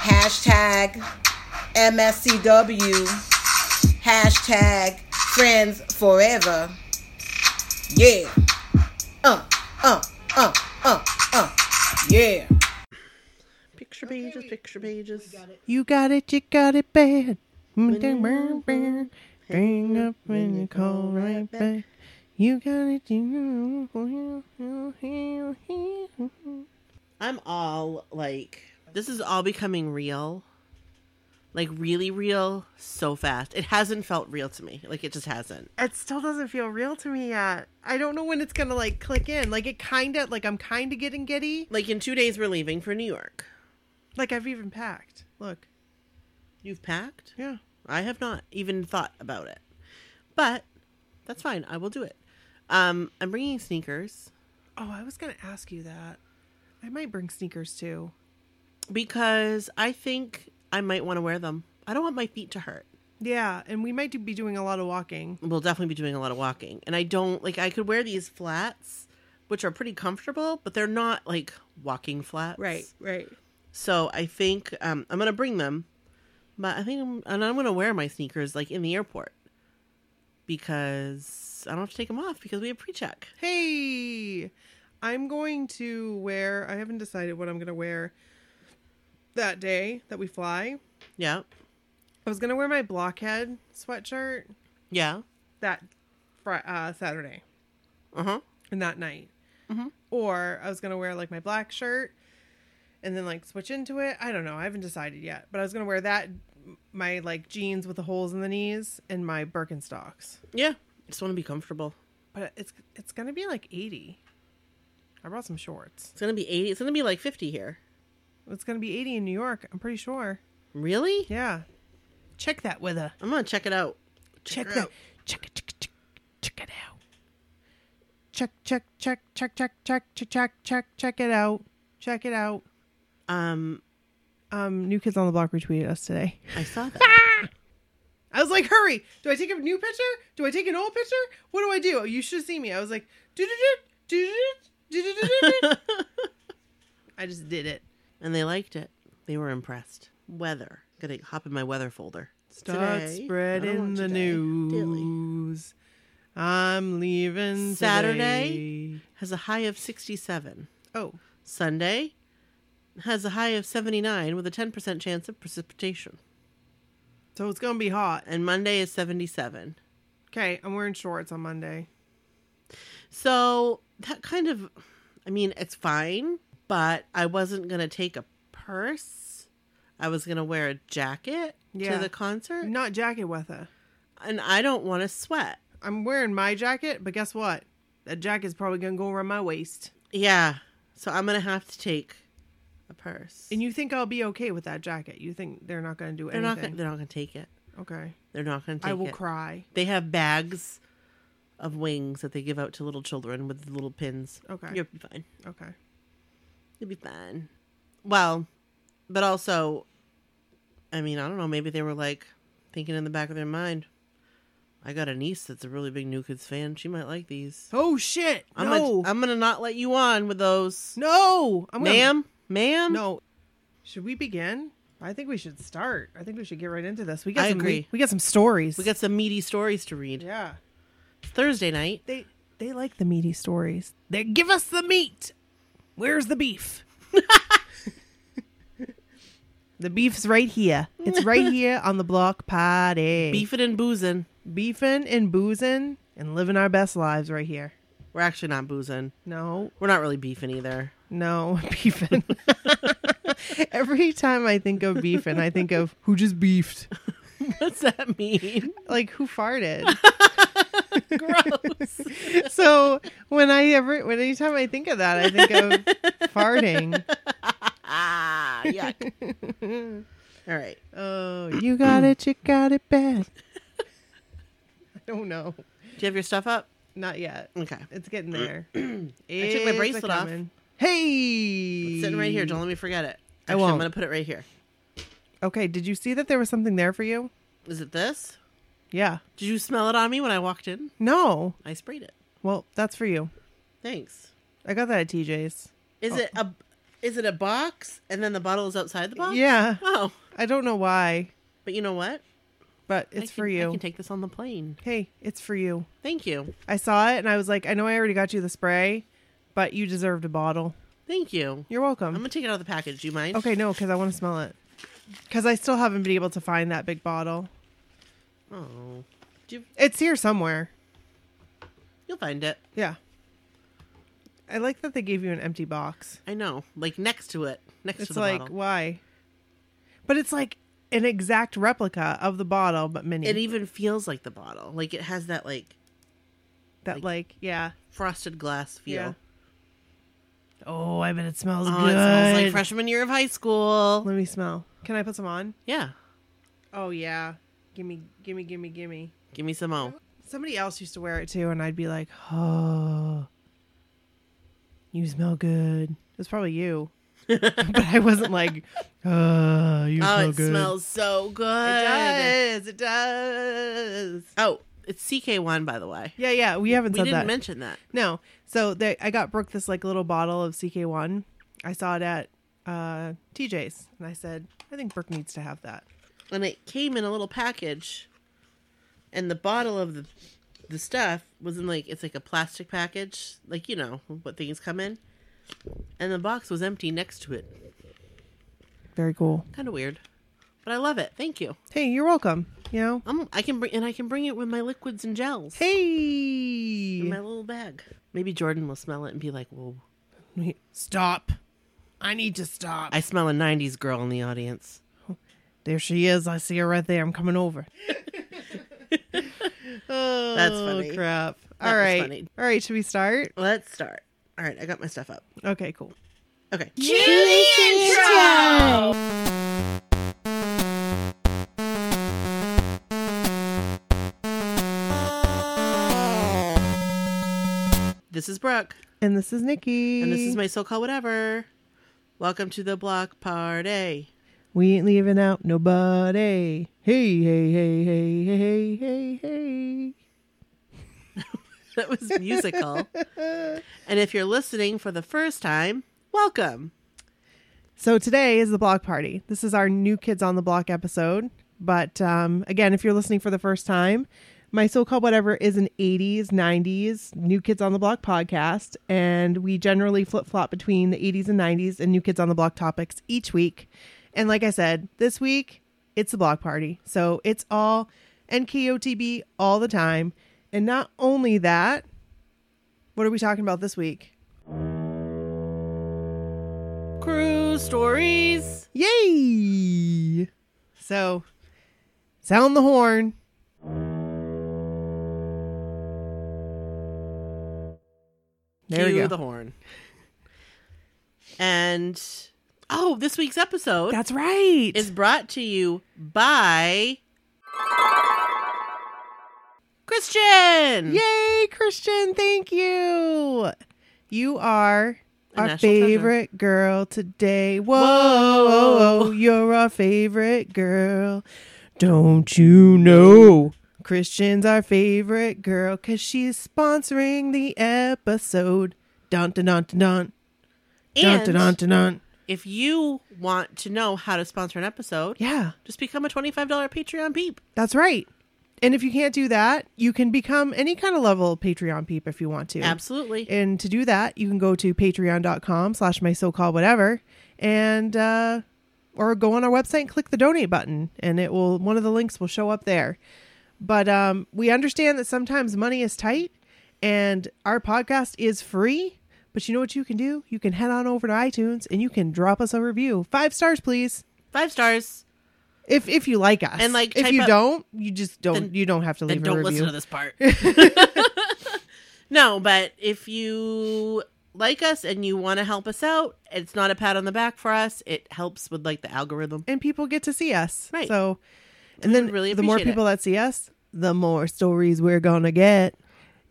Hashtag MSCW. Hashtag friends forever. Yeah. Uh, uh, uh, uh, uh. Yeah. Picture pages, picture pages. You got it, you got it bad. Hang up when you call right back. You got it, you I'm all like, this is all becoming real. Like, really real so fast. It hasn't felt real to me. Like, it just hasn't. It still doesn't feel real to me yet. I don't know when it's gonna like click in. Like it kind of like I'm kind of getting giddy. Like, in two days, we're leaving for New York. Like I've even packed. Look, You've packed? yeah. I have not even thought about it. But that's fine. I will do it. Um, I'm bringing sneakers Oh, I was gonna ask you that. I might bring sneakers too. Because I think I might want to wear them. I don't want my feet to hurt. Yeah, and we might be doing a lot of walking. We'll definitely be doing a lot of walking. And I don't like I could wear these flats, which are pretty comfortable, but they're not like walking flats. right. Right. So I think um, I'm gonna bring them, but I think I'm, and I'm gonna wear my sneakers like in the airport because I don't have to take them off because we have pre-check. Hey, I'm going to wear. I haven't decided what I'm gonna wear that day that we fly. Yeah, I was gonna wear my blockhead sweatshirt yeah, that fri- uh, Saturday uh huh. and that night, Mhm. or I was gonna wear like my black shirt and then like switch into it. I don't know. I haven't decided yet, but I was gonna wear that my like jeans with the holes in the knees and my Birkenstocks. Yeah, just want to be comfortable. But it's it's gonna be like eighty. I brought some shorts. It's gonna be eighty. It's gonna be like fifty here. It's gonna be eighty in New York. I'm pretty sure. Really? Yeah. Check that weather. I'm gonna check it out. Check her that. out. Check it. Check, check, check it out. Check check check check check check check check check check it out. Check it out. Um, Um, New Kids on the Block retweeted us today. I saw that. I was like, hurry! Do I take a new picture? Do I take an old picture? What do I do? You should see me. I was like, do do do do do do do. I just did it. And they liked it. They were impressed. Weather. Gotta hop in my weather folder. Start Today, spreading the today. News. I'm leaving Saturday? today. Has a high of 67. Oh, Sunday has a high of 79 with a 10% chance of precipitation. so it's gonna be hot. And Monday is 77. Okay, I'm wearing shorts on Monday. So that kind of, I mean, it's fine, but I wasn't going to take a purse. I was going to wear a jacket Yeah. to the concert. Not jacket weather. And I don't want to sweat. I'm wearing my jacket, but guess what? That jacket's probably gonna go around my waist. Yeah. So I'm going to have to take a purse. And you think I'll be okay with that jacket? You think they're not gonna do they're not anything? gonna, they're not going to take it. okay. They're not going to take it. I will it. cry. They have bags of wings that they give out to little children with little pins. Okay. You'll be fine. Okay. You'll be fine. Well, but also, I mean, I don't know. Maybe they were like thinking in the back of their mind, I got a niece that's a really big New Kids fan. She might like these. Oh shit! I'm no, gonna, I'm gonna not let you on with those, no, I'm gonna- ma'am, ma'am. No. Should we begin? I think we should start. I think we should get right into this. We got I some, agree. We, we got some stories. we got some meaty stories to read. yeah. Thursday night. They they like the meaty stories. They give us the meat. Where's the beef? the beef's right here. It's right here on the block party. Beefing and boozing. beefing and boozing and living our best lives right here. We're actually not boozing. No, We're not really beefing either. no, beefing. Every time I think of beefing, I think of who just beefed. What's that mean? Like who farted. Gross. so when I ever, when anytime I think of that, I think of farting. ah, yuck. All right. Oh, you got it, you got it bad. I don't know. Do you have your stuff up? Not yet. Okay. It's getting there. I took my It's bracelet off. a-coming. Hey, It's sitting right here. Don't let me forget it. I Actually, I'm won't. going to put it right here. Okay, did you see that there was something there for you? Is it this? Yeah. Did you smell it on me when I walked in? No. I sprayed it. Well, that's for you. Thanks. I got that at TJ's. Is it a is it a box and then the bottle is outside the box? Yeah. Oh, I don't know why, but you know what? but I it's can- for you. I can take this on the plane. hey, it's for you. Thank you. I saw it and I was like, I know I already got you the spray, but you deserved a bottle. Thank you. You're welcome. I'm gonna take it out of the package. Do you mind? Okay, no, because I want to smell it. Because I still haven't been able to find that big bottle. Oh, you, It's here somewhere. you'll find it. Yeah. I like that they gave you an empty box. I know, like next to it, next It's to the like, bottle. why? But it's like an exact replica of the bottle, but mini. It even feels like the bottle. Like it has that like that like, yeah. frosted glass feel. Yeah. Oh, I bet it smells Oh, good. it smells like freshman year of high school. Let me smell. Can I put some on? Yeah. Oh yeah. Gimme, gimme, gimme, gimme. Give me some more. Somebody else used to wear it too, and I'd be like, "Oh, you smell good." It was probably you, but I wasn't like, "Uh, you Oh, smell it good." smells so good. It does. It does. Oh, it's CK1 by the way. Yeah, yeah. We haven't We said didn't that. mention that. no. So they, I got Brooke this like little bottle of CK1. I saw it at uh, TJ's, and I said, "I think Brooke needs to have that." And it came in a little package and the bottle of the the stuff was in like it's like a plastic package, like you know, what things come in. And the box was empty next to it. Very cool. Kind of weird. But I love it. Thank you. Hey, you're welcome. You know. Um, I can bring and I can bring it with my liquids and gels Hey. in my little bag. Maybe Jordan will smell it and be like, "Whoa, Stop. I need to stop. I smell a '90s girl in the audience." There she is. I see her right there. I'm coming over. oh, That's funny. crap. That All was right. funny. All right. Should we start? Let's start. All right, I got my stuff up. Okay, cool. Okay. This is Brooke, And this is Nikki. and this is my so-called whatever. Welcome to the block party. We ain't leaving out nobody. Hey, hey, hey, hey, hey, hey, hey. That was musical. and if you're listening for the first time, welcome. So today is the block party. This is our new Kids on the Block episode. But um, again, if you're listening for the first time, my so-called whatever is an 80s, 90s New Kids on the Block podcast, and we generally flip-flop between the 80s and 90s and New Kids on the Block topics each week. And like I said, this week it's the block party, so it's all NKOTB all the time. And not only that, what are we talking about this week? Crew stories. Yay! So, sound the horn. There we go. the horn. And oh, this week's episode That's right. is brought to you by Christian. Yay, Christian! Thank you. You are A our national favorite girl today. Whoa, you're our favorite girl. Don't you know? Christian's our favorite girl because she's sponsoring the episode. Dun dun dun dun dun. Dun And dun dun dun dun. If you want to know how to sponsor an episode, Yeah, just become a $25 Patreon peep. that's right. And if you can't do that, you can become any kind of level Patreon peep if you want to. Absolutely. And to do that, you can go to patreon.com slash my so-called whatever and uh or go on our website and click the donate button and it will one of the links will show up there. But um we understand that sometimes money is tight and our podcast is free. But you know what you can do? You can head on over to iTunes and you can drop us a review. Five stars, please. Five stars. If if you like us. And, like, if you up- don't, you just don't Then- you don't have to leave Then a don't review. listen to this part. no, but if you like us and you want to help us out, it's not a pat on the back for us. It helps with like the algorithm. and people get to see us. Right. So, and We then really the more people that see us, the more stories we're gonna get.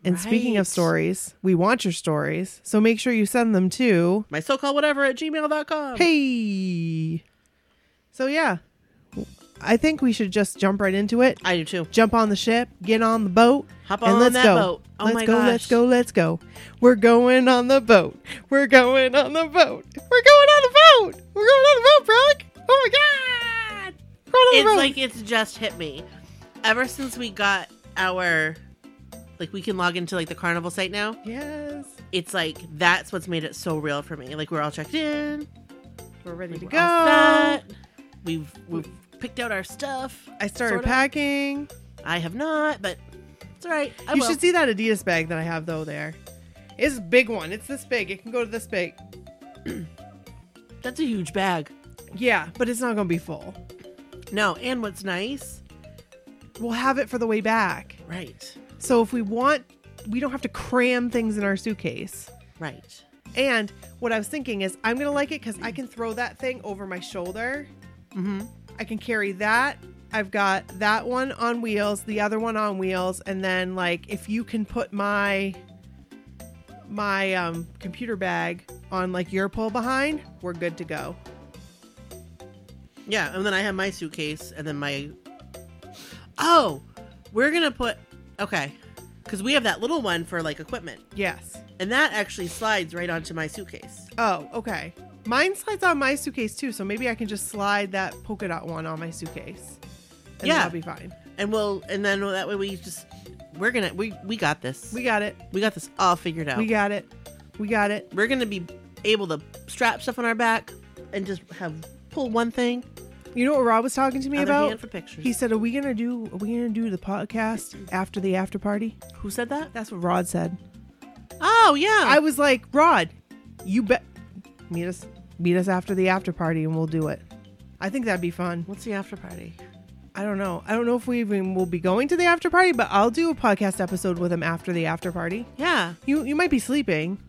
And speaking of stories, we want your stories. So make sure you send them to My so called whatever at gmail.com. Hey. So yeah. I think we should just jump right into it. I do too. Jump on the ship, get on the boat, Hop and on let's that go. boat. Oh let's my go, gosh. let's go, let's go. We're going on the boat. We're going on the boat. We're going on the boat. We're going on the boat, Brooke. Oh my god. We're going on the It's boat. like it's just hit me. Ever since we got our like we can log into like the carnival site now, yes. it's like that's what's made it so real for me. Like we're all checked in, We're ready to we're go. set. We've we've picked out our stuff. I started Sorta. packing. I have not, but it's all right. I you will. should see that Adidas bag that I have though there. It's a big one. It's this big. It can go to this big. That's a huge bag. Yeah, but it's not going to be full. No, and what's nice, We'll have it for the way back. right, So if we want, we don't have to cram things in our suitcase. right. And what I was thinking is, I'm gonna like it because I can throw that thing over my shoulder. Mm-hmm. I can carry that. I've got that one on wheels, the other one on wheels, and then like if you can put my my um, computer bag on like your pull behind, we're good to go. Yeah, and then I have my suitcase, and then my. Oh, we're gonna put okay, because we have that little one for like equipment, Yes. and that actually slides right onto my suitcase. Oh, okay. Mine slides on my suitcase too, so maybe I can just slide that polka dot one on my suitcase. And Yeah. that'll be fine. And we'll, and then that way we just, we're gonna, we we got this. We got it. we got this all figured out. We got it. We got it. we're gonna be able to strap stuff on our back and just have pull one thing, You know what Rod was talking to me other about? hand for pictures. He said, "Are we gonna do? Are we gonna do the podcast after the after party?" Who said that? That's what Rod said. Oh yeah, I was like, "Rod, you bet. Meet us. Meet us after the after party, and we'll do it." I think that'd be fun. What's the after party? I don't know. I don't know if we even will be going to the after party, but I'll do a podcast episode with him after the after party. Yeah, You you might be sleeping.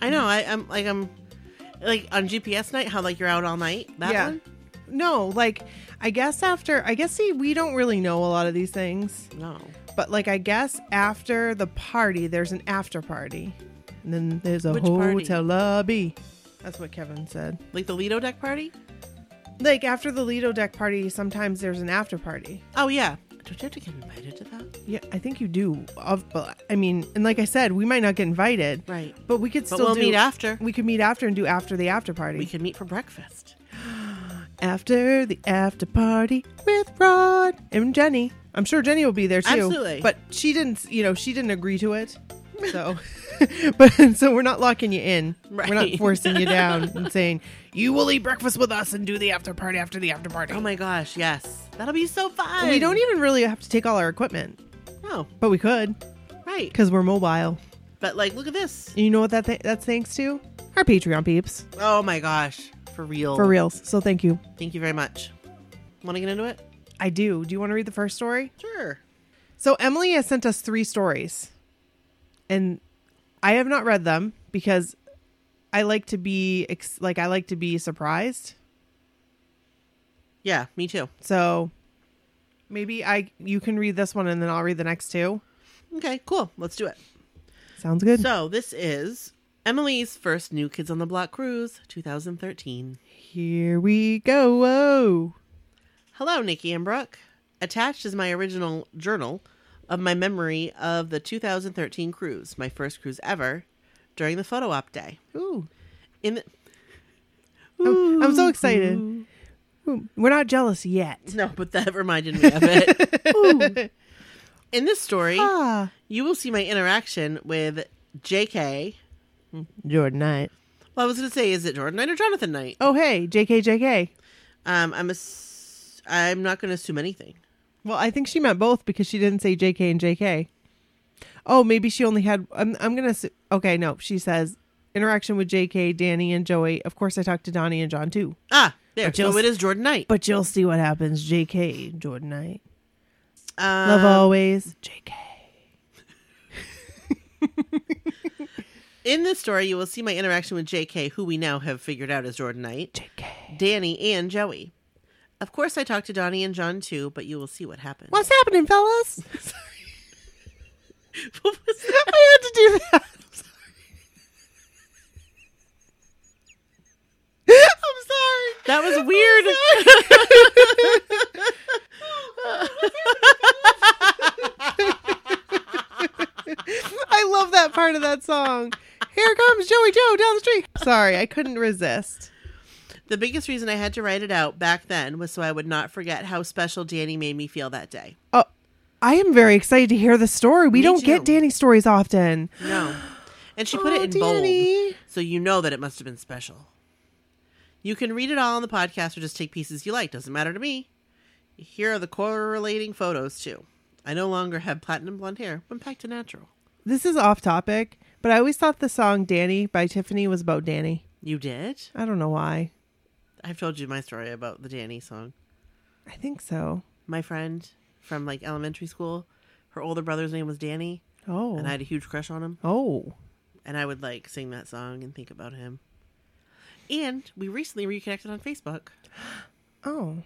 I know. I, I'm like I'm like on GPS night. How like you're out all night. That Yeah. one. No, like I guess after I guess see we don't really know a lot of these things, No. but like I guess after the party there's an after party, and then there's a Which party? hotel lobby. That's what Kevin said. Like the Lido deck party? Like after the Lido deck party, sometimes there's an after party. Oh yeah. Don't you have to get invited to that? Yeah, I think you do. Of, but I mean, and like I said, we might not get invited, Right. but we could But still we'll do, meet after. We could meet after and do after the after party. We can meet for breakfast. After the after party with Rod and Jenny. I'm sure Jenny will be there too. Absolutely. But she didn't, you know, she didn't agree to it. So, but so we're not locking you in. We're not forcing you down and saying you will eat breakfast with us and do the after party after the after party. Oh my gosh, yes. That'll be so fun. we don't even really have to take all our equipment, No, but we could right. because we're mobile. But like look at this. You know what that th- that's thanks to our Patreon peeps Oh my gosh. For real. for reals. So thank you. Thank you very much. Wanna get into it? I do. Do you want to read the first story? Sure. So Emily has sent us three stories, and I have not read them because I like to be ex- like I like to be surprised. Yeah, me too. So maybe I you can read this one and then I'll read the next two. Okay, cool. Let's do it. Sounds good. So this is Emily's first New Kids on the Block cruise, 2013. Here we go. Whoa. Hello, Nikki and Brooke. Attached is my original journal of my memory of the 2013 cruise, my first cruise ever, during the photo op day. Ooh. In the, I'm, I'm so excited. Ooh, We're not jealous yet. no, but that reminded me of it. Ooh. In this story, Ah. you will see my interaction with J.K. Jordan Knight. Well, I was going to say, is it Jordan Knight or Jonathan Knight? Oh hey, JK JK. Um, I'm a, s- I'm not going to assume anything. Well, I think she meant both because she didn't say JK and JK. Oh, maybe she only had. I'm. I'm gonna. s- Okay, no. She says interaction with JK, Danny, and Joey. Of course, I talked to Donnie and John too. Ah, there. So it is Jordan Knight. But you'll see what happens. JK, Jordan Knight. Um, Love always. JK. In this story, you will see my interaction with JK, who we now have figured out is Jordan Knight, JK. Danny, and Joey. Of course, I talked to Donnie and John too, but you will see what happens. What's happening, fellas? What was that? I had to do that. I'm sorry. That was weird. Oh, I love that part of that song. Here comes Joey Joe down the street. Sorry, I couldn't resist. the biggest reason I had to write it out back then was so I would not forget how special Danny made me feel that day. Oh, I am very excited to hear the story. We Me don't too. get Danny stories often. No. And she put Oh, it in Danny. bold, so you know that it must have been special. You can read it all on the podcast or just take pieces you like. Doesn't matter to me. Here are the correlating photos, too. I no longer have platinum blonde hair. Went back to natural. This is off topic, but I always thought the song Danny by Tiffany was about Danny. You did? I don't know why. I've told you my story about the Danny song. I think so. My friend from like elementary school, her older brother's name was Danny, Oh. and I had a huge crush on him. oh. and I would like sing that song and think about him. And we recently reconnected on Facebook. Oh.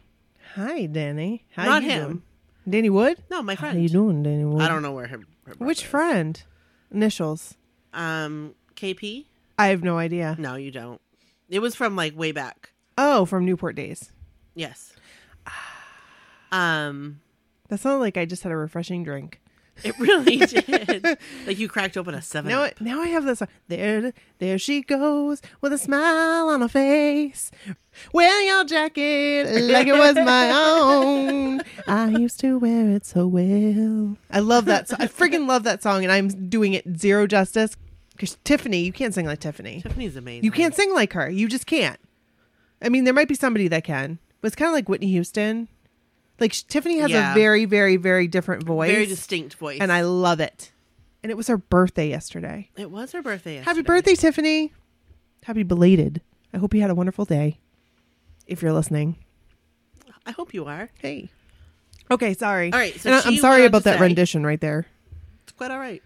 Hi, Danny. How Not you him. doing? Danny Wood? No, my friend. How you doing, Danny Wood? I don't know where her. her brother Which is. friend? Initials. Um, KP. I have no idea. No, you don't. It was from like way back. Oh, from Newport Days. Yes. Um, That sounded like I just had a refreshing drink. It really did. like you cracked open a seven. Now, Up. I- now I have this. Uh, there, there she goes with a smile on her face. Wear your jacket like it was my own. I used to wear it so well. I love that. So- I freaking love that song, and I'm doing it zero justice. Because Tiffany, you can't sing like Tiffany. Tiffany's amazing. You can't sing like her. You just can't. I mean, there might be somebody that can, but it's kind of like Whitney Houston. Like Tiffany has Yeah. a very, very, very different voice, Very distinct voice. and I love it. And it was her birthday yesterday. It was her birthday. Happy birthday, Tiffany. Happy belated. I hope you had a wonderful day. If you're listening. I hope you are. Hey. Okay, sorry. All right, so And I- she I'm sorry about that say- rendition right there. It's quite all right.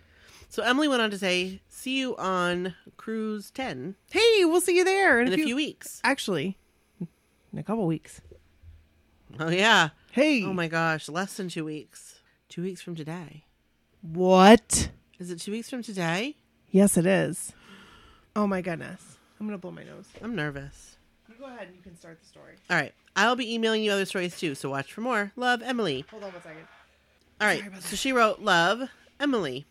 So Emily went on to say, "See you on cruise ten Hey, we'll see you there in, in a few weeks." Actually, in a couple weeks. Oh yeah. Hey. Oh my gosh, less than two weeks. Two weeks from today. What? Is it two weeks from today? Yes, it is. Oh my goodness. I'm going to blow my nose. I'm nervous. You go ahead and you can start the story. All right. I'll be emailing you other stories too, so watch for more. Love, Emily. Hold on one second. All right. So she wrote, Love, Emily,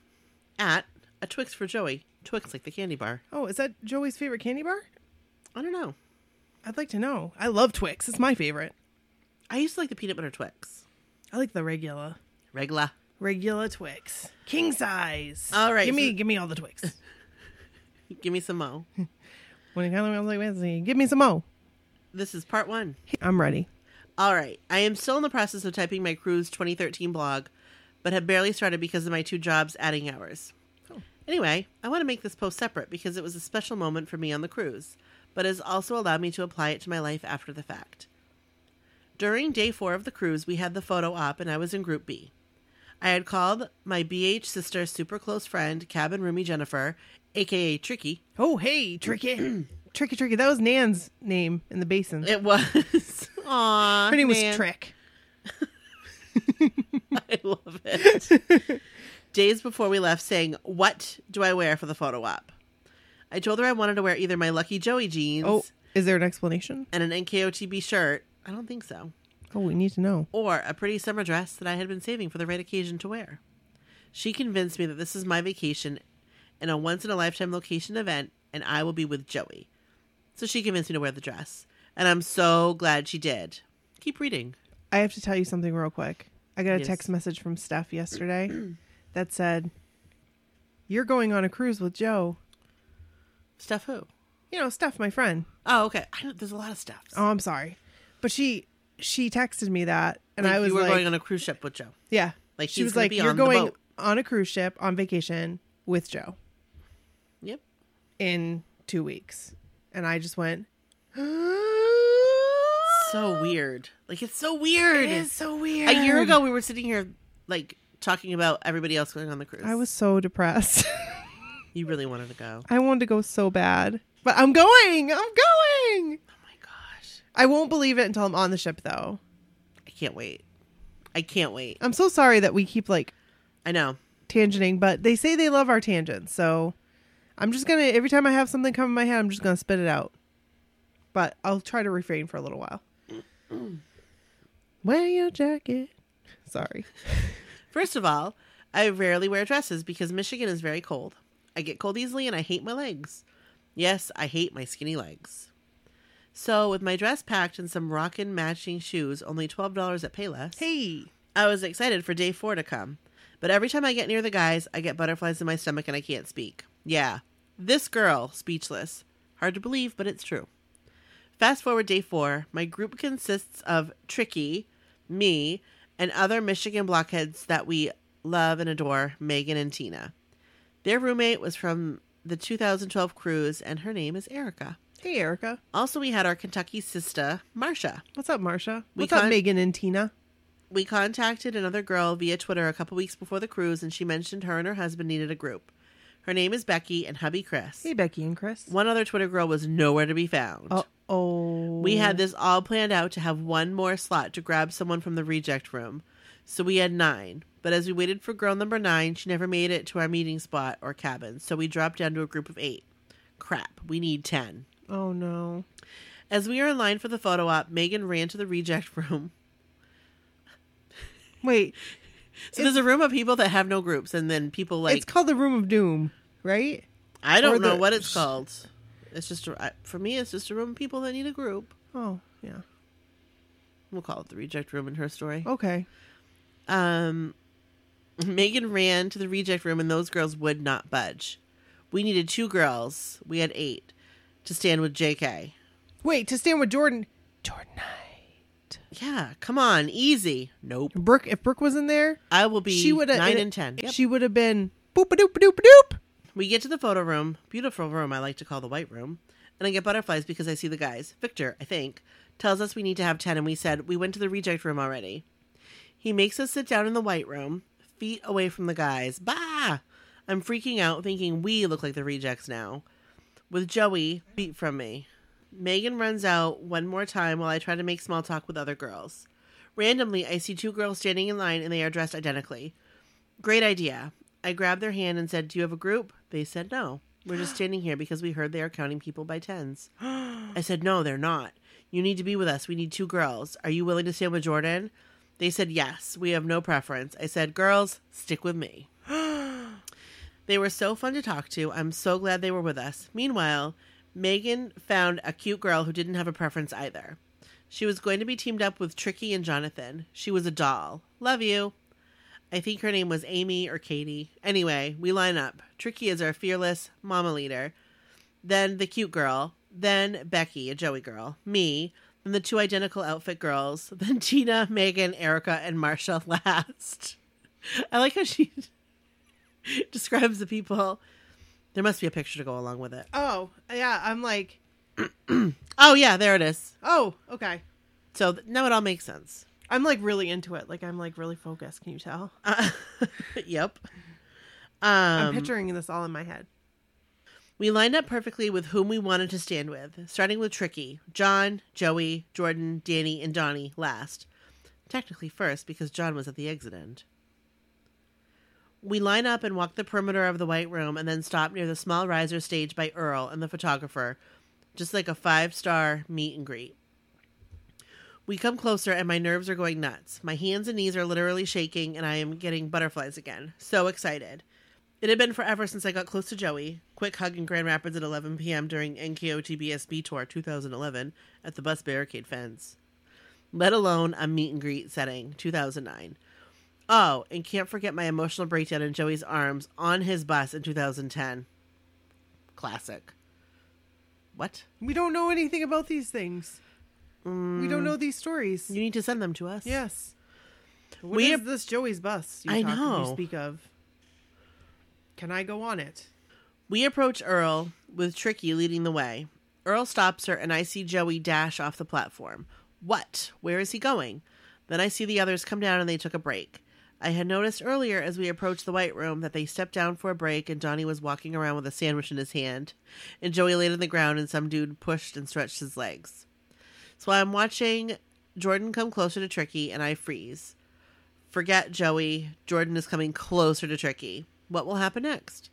at a Twix for Joey. Twix like the candy bar. Oh, is that Joey's favorite candy bar? I don't know. I'd like to know. I love Twix. It's my favorite. I used to like the peanut butter Twix. I like the regular. Regular. Regular Twix. King size. All right, Give me so- give me all the Twix. Give me some mo. when it comes like Wednesday, give me some more. This is part one. I'm ready. All right. I am still in the process of typing my cruise 2013 blog, but have barely started because of my two jobs adding hours. Oh. Anyway, I want to make this post separate because it was a special moment for me on the cruise, but has also allowed me to apply it to my life after the fact. During day four of the cruise, we had the photo op, and I was in Group B. I had called my BH sister, super close friend, cabin roomie Jennifer, aka Tricky. Oh hey, Tricky. Tricky Tricky. That was Nan's name in the basin. It was. Aww. Her name was. Trick. I love it. Days before we left, saying, What do I wear for the photo op? I told her I wanted to wear either my Lucky Joey jeans Oh, is there an explanation? and an NKOTB shirt. I don't think so. Oh, we need to know. Or a pretty summer dress that I had been saving for the right occasion to wear. She convinced me that this is my vacation and a once in a lifetime location event, and I will be with Joey. So she convinced me to wear the dress. And I'm so glad she did. Keep reading. I have to tell you something real quick. I got a Yes. text message from Steph yesterday that said, "You're going on a cruise with Joe." Steph, who? You know, Steph, my friend. Oh, okay. There's a lot of stuff. Oh, I'm sorry, but she she texted me that, and Like I was you were like, going on a cruise ship with Joe. "Yeah." Like, she was like, "You're going on a cruise ship on vacation with Joe Yep. in two weeks," and I just went, So weird. Like it's so weird. It is so weird. A year ago, we were sitting here like talking about everybody else going on the cruise. I was so depressed. You really wanted to go. I wanted to go so bad, but I'm going. I'm going. I won't believe it until I'm on the ship, though. I can't wait. I can't wait. I'm so sorry that we keep like I know. tangenting, but they say they love our tangents, so I'm just gonna every time I have something come in my head, I'm just gonna spit it out. But I'll try to refrain for a little while. Wear your jacket. Sorry. First of all, I rarely wear dresses because Michigan is very cold. I get cold easily and I hate my legs. Yes, I hate my skinny legs. So, with my dress packed and some rockin' matching shoes, only $12 at Payless, Hey. I was excited for day four to come. But every time I get near the guys, I get butterflies in my stomach and I can't speak. Yeah, this girl, speechless. Hard to believe, but it's true. Fast forward day four, my group consists of Tricky, me, and other Michigan blockheads that we love and adore, Megan and Tina. Their roommate was from the 2012 cruise, and her name is Erica. Hey, Erica. Also, we had our Kentucky sister, Marsha. What's up, Marsha? We What's up, Megan and Tina? We contacted another girl via Twitter a couple weeks before the cruise, and she mentioned her and her husband needed a group. Her name is Becky and hubby Chris. Hey, Becky and Chris. One other Twitter girl was nowhere to be found. Uh oh. We had this all planned out to have one more slot to grab someone from the reject room. So we had nine. But as we waited for girl number nine, she never made it to our meeting spot or cabin. So we dropped down to a group of eight. Crap, we need ten. Oh no. As we are in line for the photo op, Megan ran to the reject room. Wait, So there's a room of people that have no groups, and then people like it's called the Room of Doom, right? I don't know the- what it's called. It's just a, for me. It's just a room of people that need a group. Oh, yeah. We'll call it the reject room in her story. Okay. Um, Megan ran to the reject room, and those girls would not budge. We needed two girls. We had eight to stand with J.K. Wait, to stand with Jordan. Jordan Knight. Yeah, come on, easy. Nope. Brooke, if Brooke was in there, I will be she would have nine and ten. Yep. She would have been boop a doop a doop a doop. We get to the photo room, beautiful room I like to call the white room, and I get butterflies because I see the guys. Victor, I think, tells us we need to have 10, and we said we went to the reject room already. He makes us sit down in the white room, feet away from the guys. Bah! I'm freaking out, thinking we look like the rejects now. With Joey, beat from me. Megan runs out one more time while I try to make small talk with other girls. Randomly, I see two girls standing in line and they are dressed identically. Great idea. I grabbed their hand and said, Do you have a group? They said no. We're just standing here because we heard they are counting people by tens. I said, No, they're not. You need to be with us. We need two girls. Are you willing to stand with Jordan? They said, Yes. We have no preference. I said, Girls, stick with me. They were so fun to talk to. I'm so glad they were with us. Meanwhile, Megan found a cute girl who didn't have a preference either. She was going to be teamed up with Tricky and Jonathan. She was a doll. Love you. I think her name was Amy or Katie. Anyway, we line up. Tricky is our fearless mama leader. Then the cute girl. Then Becky, a Joey girl. Me. Then the two identical outfit girls. Then Tina, Megan, Erica, and Marsha last. I like how she describes the people. There must be a picture to go along with it. Oh, yeah. I'm like, Oh, yeah, there it is. oh, okay. So th- now it all makes sense. I'm like really into it. Like I'm like really focused. Can you tell? Uh, yep. I'm Um, picturing this all in my head. We lined up perfectly with whom we wanted to stand with, starting with Tricky, John, Joey, Jordan, Danny, and Donnie last. Technically first, because John was at the exit end. We line up and walk the perimeter of the white room and then stop near the small riser stage by Earl and the photographer, just like a five star meet and greet. We come closer and my nerves are going nuts. My hands and knees are literally shaking and I am getting butterflies again. So excited. It had been forever since I got close to Joey. Quick hug in Grand Rapids at 11 p.m. during NKOTBSB Tour 2011 at the bus barricade fence. Let alone a meet and greet setting 2009. Oh, and can't forget my emotional breakdown in Joey's arms on his bus in 2010. Classic. What? We don't know anything about these things. We don't mm. know these stories. You need to send them to us. yes. What We- is this Joey's bus you I talk- know. You speak of. Can I go on it? We approach Earl with Tricky leading the way. Earl stops her, and I see Joey dash off the platform. What? Where is he going? Then I see the others come down and they took a break. I had noticed earlier as we approached the White Room that they stepped down for a break and Donnie was walking around with a sandwich in his hand, and Joey laid on the ground and some dude pushed and stretched his legs. So I'm watching Jordan come closer to Tricky and I freeze. Forget Joey. Jordan is coming closer to Tricky. What will happen next?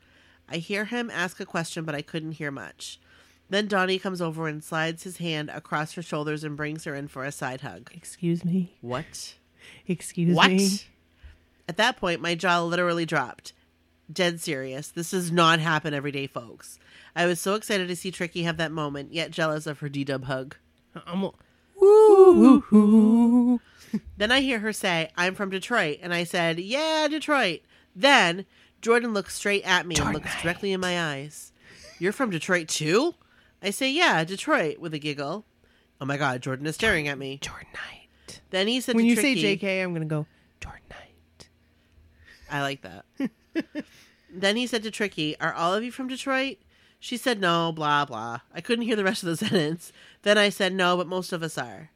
I hear him ask a question, but I couldn't hear much. Then Donnie comes over and slides his hand across her shoulders and brings her in for a side hug. Excuse me. What? Excuse me. what? me. At that point, my jaw literally dropped. Dead serious. This does not happen every day, folks. I was so excited to see Tricky have that moment, yet jealous of her D dub hug. I'm a- woo, woo, woo. Then I hear her say, I'm from Detroit. And I said, Yeah, Detroit. Then Jordan looks straight at me and looks directly in my eyes. You're from Detroit too? I say, Yeah, Detroit, with a giggle. Oh my God, Jordan is staring at me. Jordan Knight. Then he said When to you Tricky, say JK, I'm going to go Jordan Knight. I like that. then he said to Tricky, Are all of you from Detroit? She said no, blah, blah. I couldn't hear the rest of the sentence. Then I said no, but most of us are.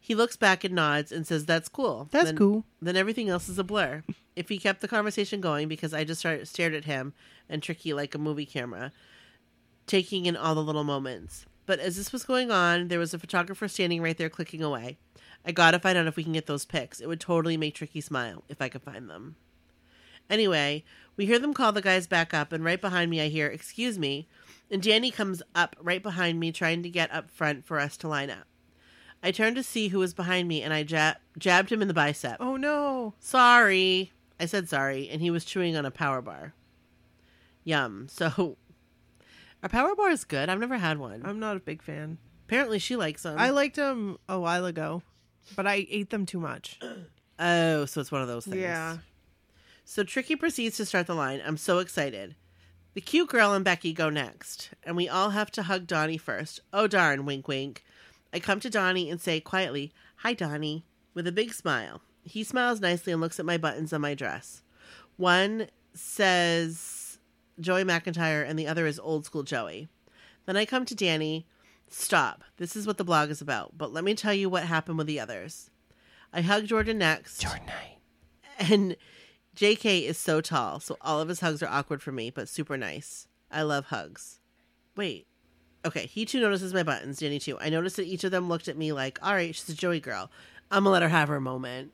He looks back and nods and says, That's cool. That's then, cool. Then everything else is a blur. If he kept the conversation going, because I just started, stared at him and Tricky like a movie camera, taking in all the little moments. But as this was going on, there was a photographer standing right there clicking away. I gotta find out if we can get those pics. It would totally make Tricky smile if I could find them. Anyway, we hear them call the guys back up, and right behind me, I hear, Excuse me. And Danny comes up right behind me, trying to get up front for us to line up. I turned to see who was behind me, and I jab- jabbed him in the bicep. Oh, no. Sorry. I said sorry, and he was chewing on a power bar. Yum. So, a power bar is good. I've never had one. I'm not a big fan. Apparently, she likes them. I liked them a while ago, but I ate them too much. oh, so it's one of those things. Yeah. So Tricky proceeds to start the line. I'm so excited. The cute girl and Becky go next, and we all have to hug Donnie first. Oh darn, wink wink. I come to Donnie and say quietly, Hi Donnie, with a big smile. He smiles nicely and looks at my buttons on my dress. One says Joey McIntyre and the other is old school Joey. Then I come to Danny. Stop. This is what the blog is about, but let me tell you what happened with the others. I hug Jordan next. Jordan Knight. And JK is so tall, so all of his hugs are awkward for me, but super nice. I love hugs. Wait. Okay, he too notices my buttons, Danny too. I noticed that each of them looked at me like, all right, she's a Joey girl. I'm gonna let her have her moment.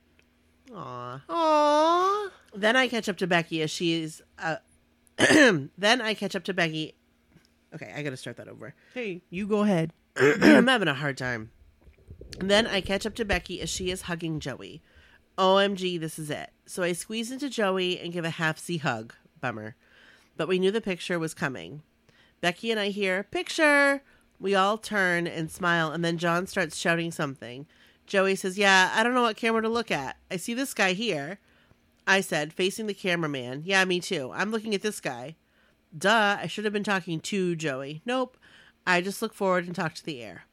Aw. Aww. Then I catch up to Becky as she's. Uh, then I catch up to Becky. Okay, I gotta start that over. Hey, you go ahead. I'm having a hard time. Then I catch up to Becky as she is hugging Joey. OMG, this is it. So I squeeze into Joey and give a half C hug. Bummer. But we knew the picture was coming. Becky and I hear, Picture! We all turn and smile, and then John starts shouting something. Joey says, Yeah, I don't know what camera to look at. I see this guy here. I said, facing the cameraman, Yeah, me too. I'm looking at this guy. Duh, I should have been talking to Joey. Nope. I just look forward and talk to the air.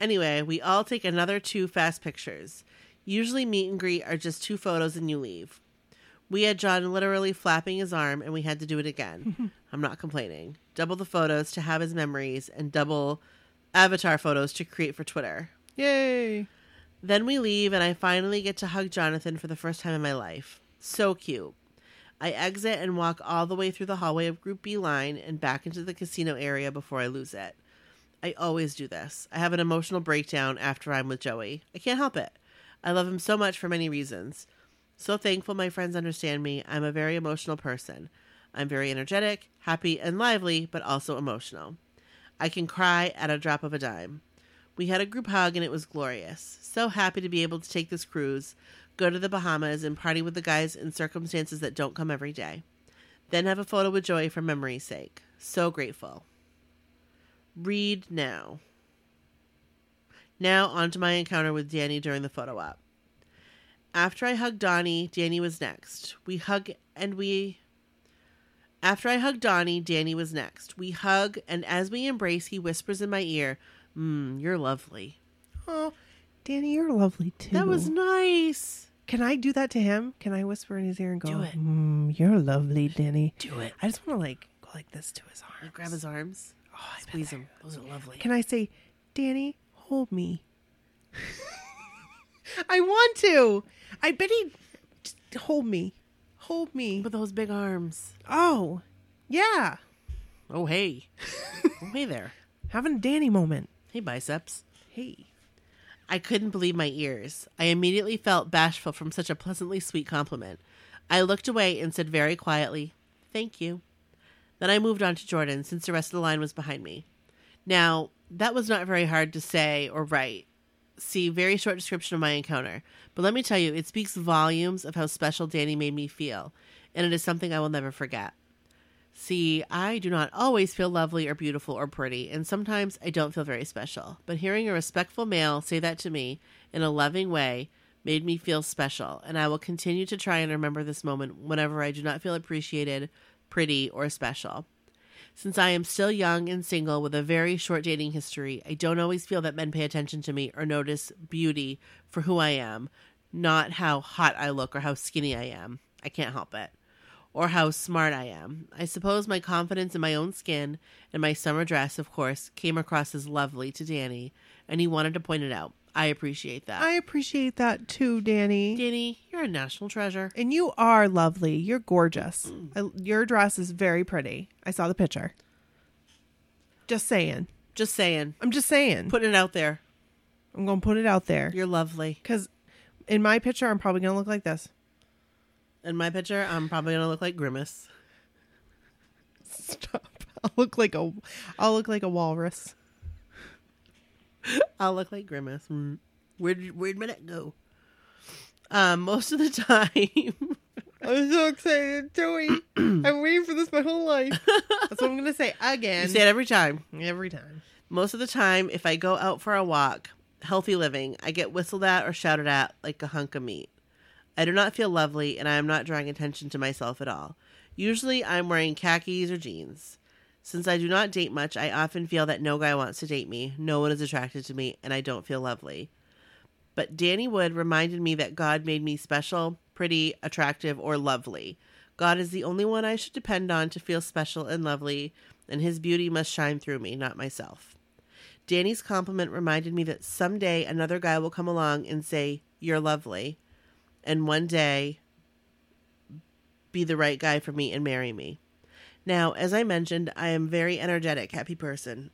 Anyway, we all take another two fast pictures. Usually, meet and greet are just two photos and you leave. We had John literally flapping his arm and we had to do it again. I'm not complaining. Double the photos to have his memories and double avatar photos to create for Twitter. Yay. Then we leave, and I finally get to hug Jonathan for the first time in my life. So cute. I exit and walk all the way through the hallway of Group B line and back into the casino area before I lose it. I always do this. I have an emotional breakdown after I'm with Joey. I can't help it. I love him so much for many reasons. So thankful my friends understand me. I'm a very emotional person. I'm very energetic, happy, and lively, but also emotional. I can cry at a drop of a dime. We had a group hug and it was glorious. So happy to be able to take this cruise, go to the Bahamas, and party with the guys in circumstances that don't come every day. Then have a photo with Joey for memory's sake. So grateful. Read now. Now on to my encounter with Danny during the photo op. After I hugged Donnie, Danny was next. We hug and we. After I hugged Donnie, Danny was next. We hug, and as we embrace, he whispers in my ear, Mmm, you're lovely. Oh, Danny, you're lovely too. That was nice. Can I do that to him? Can I whisper in his ear and go, Do it. Mm, you're lovely, Danny. Do it. I just want to like go like this to his arm. Grab his arms. Oh, I bet Squeeze they're- him. Those are lovely. Can I say, Danny, hold me? I want to. I bet he. Just hold me. Hold me. With those big arms. Oh, yeah. Oh, hey. oh, hey there. Having a Danny moment. Hey, biceps. Hey. I couldn't believe my ears. I immediately felt bashful from such a pleasantly sweet compliment. I looked away and said very quietly, Thank you. Then I moved on to Jordan, since the rest of the line was behind me. Now, that was not very hard to say or write. See, very short description of my encounter. But let me tell you, it speaks volumes of how special Danny made me feel, and it is something I will never forget. See, I do not always feel lovely or beautiful or pretty, and sometimes I don't feel very special. But hearing a respectful male say that to me in a loving way made me feel special, and I will continue to try and remember this moment whenever I do not feel appreciated, pretty, or special. Since I am still young and single with a very short dating history, I don't always feel that men pay attention to me or notice beauty for who I am, not how hot I look or how skinny I am. I can't help it. Or how smart I am. I suppose my confidence in my own skin and my summer dress, of course, came across as lovely to Danny, and he wanted to point it out. I appreciate that. I appreciate that too, Danny. Danny, you're a national treasure. And you are lovely. You're gorgeous. Mm. I, your dress is very pretty. I saw the picture. Just saying. Just saying. I'm just saying. Putting it out there. I'm going to put it out there. You're lovely. Because in my picture, I'm probably going to look like this. In my picture, I'm probably gonna look like Grimace. Stop. I'll look like a, I'll look like a walrus. I'll look like Grimace. Mm. Where'd where'd my neck go? Um, most of the time, I'm so excited, Joey. I'm waiting for this my whole life. That's what I'm gonna say again. you say it every time. every time. Most of the time, if I go out for a walk, healthy living, I get whistled at or shouted at like a hunk of meat. I do not feel lovely, and I am not drawing attention to myself at all. Usually, I'm wearing khakis or jeans. Since I do not date much, I often feel that no guy wants to date me, no one is attracted to me, and I don't feel lovely. But Danny Wood reminded me that God made me special, pretty, attractive, or lovely. God is the only one I should depend on to feel special and lovely, and his beauty must shine through me, not myself. Danny's compliment reminded me that someday another guy will come along and say, You're lovely, and one day be the right guy for me and marry me. Now, as I mentioned, I am very energetic, happy person.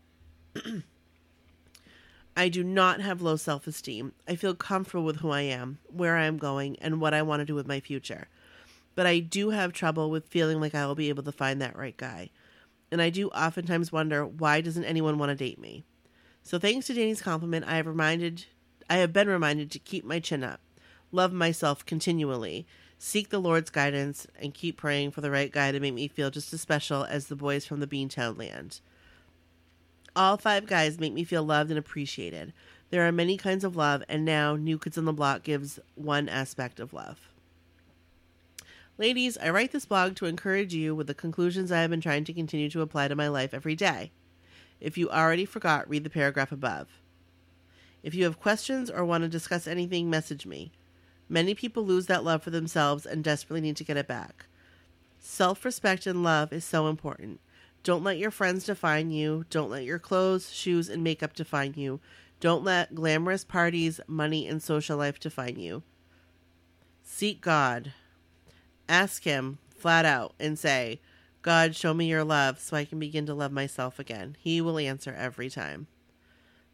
I do not have low self esteem. I feel comfortable with who I am, where I am going, and what I want to do with my future. But I do have trouble with feeling like I will be able to find that right guy. And I do oftentimes wonder why doesn't anyone want to date me? So thanks to Danny's compliment, I have reminded I have been reminded to keep my chin up, love myself continually, seek the Lord's guidance, and keep praying for the right guy to make me feel just as special as the boys from the Beantown land. All five guys make me feel loved and appreciated. There are many kinds of love, and now New Kids on the Block gives one aspect of love. Ladies, I write this blog to encourage you with the conclusions I have been trying to continue to apply to my life every day. If you already forgot, read the paragraph above. If you have questions or want to discuss anything, message me. Many people lose that love for themselves and desperately need to get it back. Self respect and love is so important. Don't let your friends define you. Don't let your clothes, shoes, and makeup define you. Don't let glamorous parties, money, and social life define you. Seek God. Ask Him flat out and say, God, show me your love so I can begin to love myself again. He will answer every time.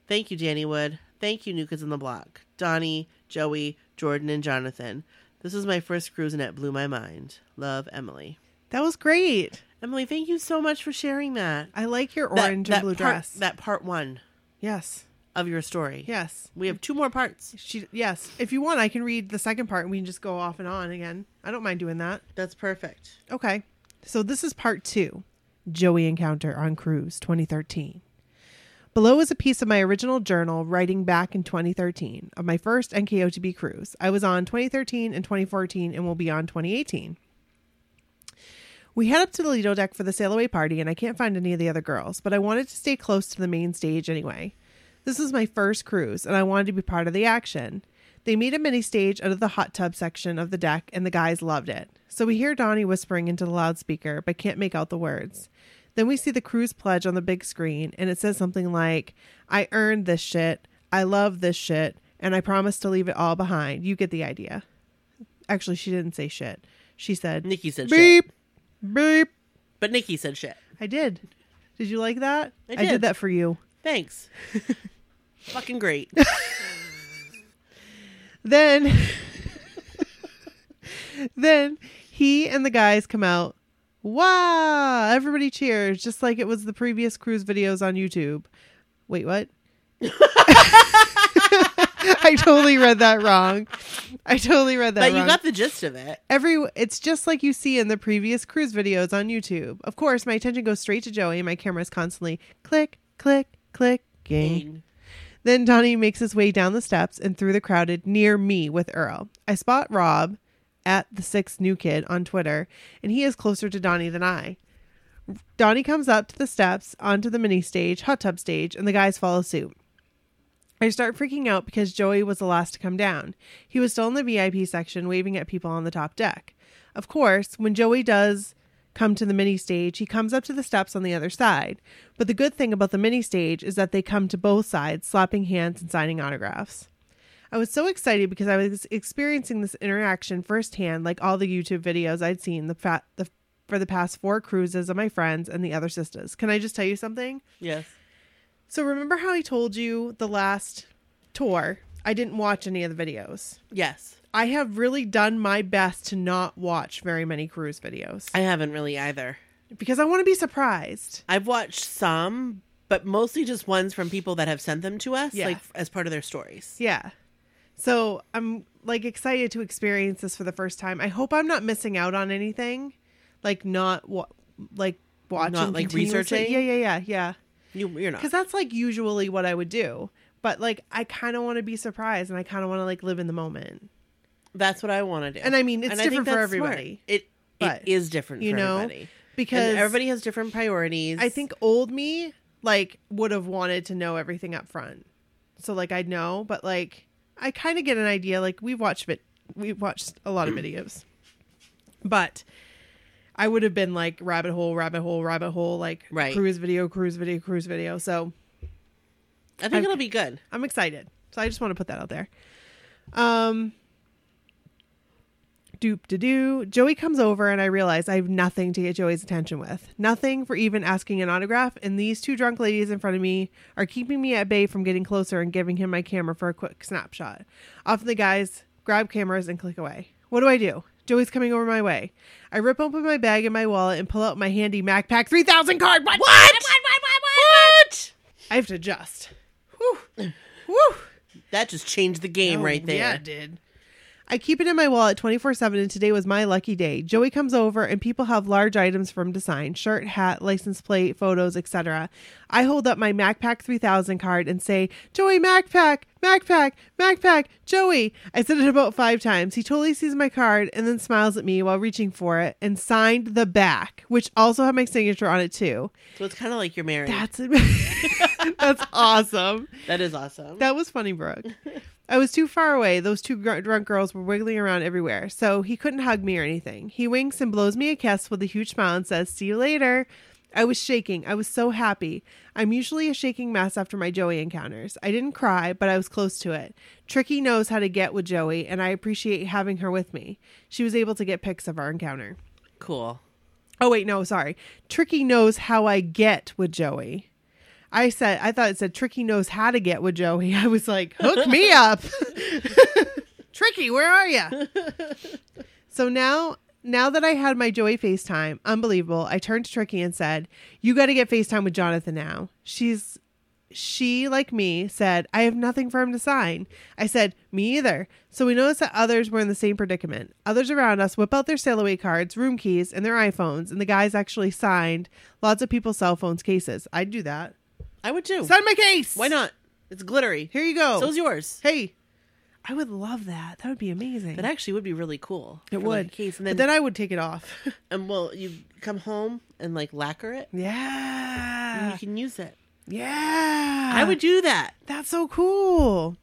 Thank you, Danny Wood. Thank you, Kids on the Block. Donnie, Joey, Jordan, and Jonathan. This was my first cruise and it blew my mind. Love, Emily. That was great. Emily, thank you so much for sharing that. I like your That- orange that and blue part, dress. That part one yes. of your story. Yes. We have two more parts. She yes. If you want, I can read the second part and we can just go off and on again. I don't mind doing that. That's perfect. Okay. So this is part two Joey Encounter on Cruise 2013. Below is a piece of my original journal writing back in 2013 of my first NKOTB cruise. I was on 2013 and 2014 and will be on 2018. We head up to the Lido deck for the sail away party, and I can't find any of the other girls, but I wanted to stay close to the main stage anyway. This was my first cruise, and I wanted to be part of the action. They made a mini stage out of the hot tub section of the deck, and the guys loved it. So we hear Donnie whispering into the loudspeaker, but can't make out the words. Then we see the cruise pledge on the big screen, and it says something like, I earned this shit, I love this shit, and I promise to leave it all behind. You get the idea. Actually, she didn't say shit. She said Nikki said shit. beep, beep. But Nikki said shit. I did. Did you like that? I I did did. that for you. Thanks. Fucking great. Then, then he and the guys come out. Wow! Everybody cheers, just like it was the previous cruise videos on YouTube. Wait, what? I totally read that wrong. I totally read that wrong. But wrong. you got the gist of it. Every it's just like you see in the previous cruise videos on YouTube. Of course, my attention goes straight to Joey, and my camera is constantly click, click, click, gang. Then Donnie makes his way down the steps and through the crowded near me with Earl. I spot Rob at the sixth new kid on Twitter, and he is closer to Donnie than I. Donnie comes up to the steps onto the mini stage, hot tub stage, and the guys follow suit. I start freaking out because Joey was the last to come down. He was still in the VIP section, waving at people on the top deck. Of course, when Joey does come to the mini stage, he comes up to the steps on the other side. But the good thing about the mini stage is that they come to both sides, slapping hands and signing autographs. I was so excited because I was experiencing this interaction firsthand, like all the YouTube videos I'd seen the, fa- the for the past four cruises of my friends and the other sisters. Can I just tell you something? Yes. So remember how I told you the last tour I didn't watch any of the videos. Yes. I have really done my best to not watch very many cruise videos I haven't really either. because I want to be surprised. I've watched some, but mostly just ones from people that have sent them to us, Yeah. like as part of their stories. Yeah. So I'm like excited to experience this for the first time. I hope I'm not missing out on anything, like not wa- like watching, Not, like, researching? Yeah, yeah, yeah, yeah. You, you're not. Because that's like usually what I would do. But like I kind of want to be surprised and I kind of want to like live in the moment. That's what I want to do. And I mean, it's And different for smart. everybody. It But, it is different you know, everybody. Because And everybody has different priorities. I think old me like would have wanted to know everything up front. So like I'd know, but like I kind of get an idea. Like we've watched it, we've watched a lot of videos, but I would have been like rabbit hole, rabbit hole, rabbit hole, like Right. cruise video, cruise video, cruise video. So I think I've- it'll be good. I'm excited. So I just want to put that out there. Um doop to doo. Joey comes over and I realize I have nothing to get Joey's attention with. Nothing for even asking an autograph, and these two drunk ladies in front of me are keeping me at bay from getting closer and giving him my camera for a quick snapshot. Often the guys grab cameras and click away. What do I do? Joey's coming over my way. I rip open my bag and my wallet and pull out my handy MacPack 3000 card. What? What? What? What? What? What? I have to adjust. Whew. Whew. That just changed the game Oh, right there. Yeah, it did. I keep it in my wallet 24 7, and today was my lucky day. Joey comes over, and people have large items for him to sign shirt, hat, license plate, photos, etc. I hold up my MacPack 3000 card and say, Joey, MacPack, MacPack, MacPack, Joey. I said it about five times. He totally sees my card and then smiles at me while reaching for it and signed the back, which also had my signature on it too. So it's kind of like you're married. That's That's awesome. that is awesome. That was funny, Brooke. I was too far away. Those two gr- drunk girls were wiggling around everywhere, so he couldn't hug me or anything. He winks and blows me a kiss with a huge smile and says, See you later. I was shaking. I was so happy. I'm usually a shaking mess after my Joey encounters. I didn't cry, but I was close to it. Tricky knows how to get with Joey, and I appreciate having her with me. She was able to get pics of our encounter. cool. Oh, wait, no, sorry. Tricky knows how I get with Joey. I said, I thought it said Tricky knows how to get with Joey. I was like, hook me up. Tricky, where are you? so now, now that I had my Joey FaceTime, unbelievable, I turned to Tricky and said, You got to get FaceTime with Jonathan now. She's, she, like me, said, I have nothing for him to sign. I said, Me either. So we noticed that others were in the same predicament. Others around us whip out their sail away cards, room keys, and their iPhones, and the guys actually signed lots of people's cell phones cases. I'd do that. I would too. Sign my case. Why not? It's glittery. Here you go. So's yours. hey, I would love that. That would be amazing. That actually would be really cool. it for, like, would. a case. And but then, then I would take it off. and well, you come home and like lacquer it. And yeah. you can use it. Yeah. I would do that. That's so cool.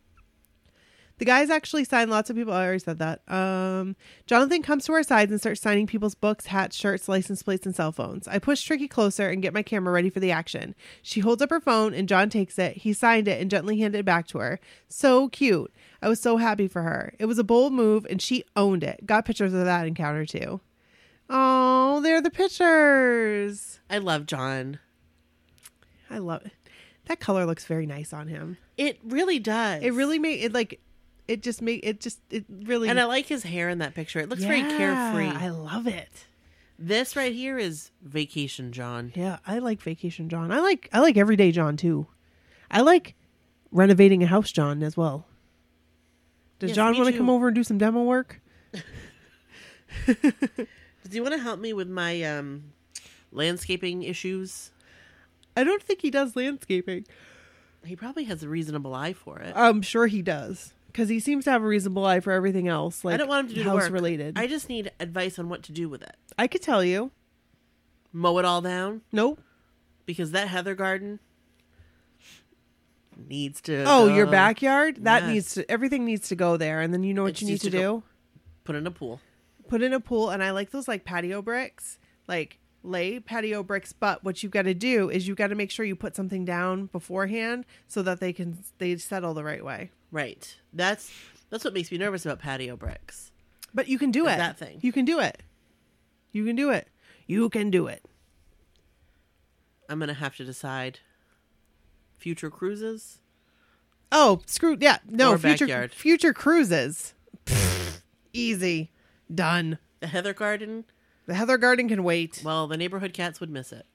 The guys actually signed lots of people. I already said that. Um, Jonathan comes to our sides and starts signing people's books, hats, shirts, license plates, and cell phones. I push Tricky closer and get my camera ready for the action. She holds up her phone and John takes it. He signed it and gently handed it back to her. So cute. I was so happy for her. It was a bold move and she owned it. Got pictures of that encounter too. Oh, they're the pictures. I love John. I love it. That color looks very nice on him. It really does. It really made it like it just made it just it really And I like his hair in that picture. It looks very carefree. I love it. This right here is Vacation John. Yeah, I like Vacation John. I like I like Everyday John too. I like renovating a house John as well. Does Yes, John want to come over and do some demo work? Does he want to help me with my um, landscaping issues? I don't think he does landscaping. He probably has a reasonable eye for it. I'm sure he does because he seems to have a reasonable eye for everything else. Like I don't want him to do house work. related. I just need advice on what to do with it. I could tell you. Mow it all down Nope. because that heather garden needs to. Oh, go- your backyard? That Yes. needs to everything needs to go there and then you know what just you need to, to do? Put in a pool. Put in a pool and I like those like patio bricks. Like lay patio bricks, but what you've got to do is you've got to make sure you put something down beforehand so that they can they settle the right way. Right. That's that's what makes me nervous about patio bricks. But you can do it. that thing. You can do it. You can do it. You can do it. I'm gonna have to decide. Future cruises. Oh, screw yeah. No, Or future backyard. future cruises. Pfft, Easy. Done. The heather garden. The Heather Garden can wait. Well, the neighborhood cats would miss it.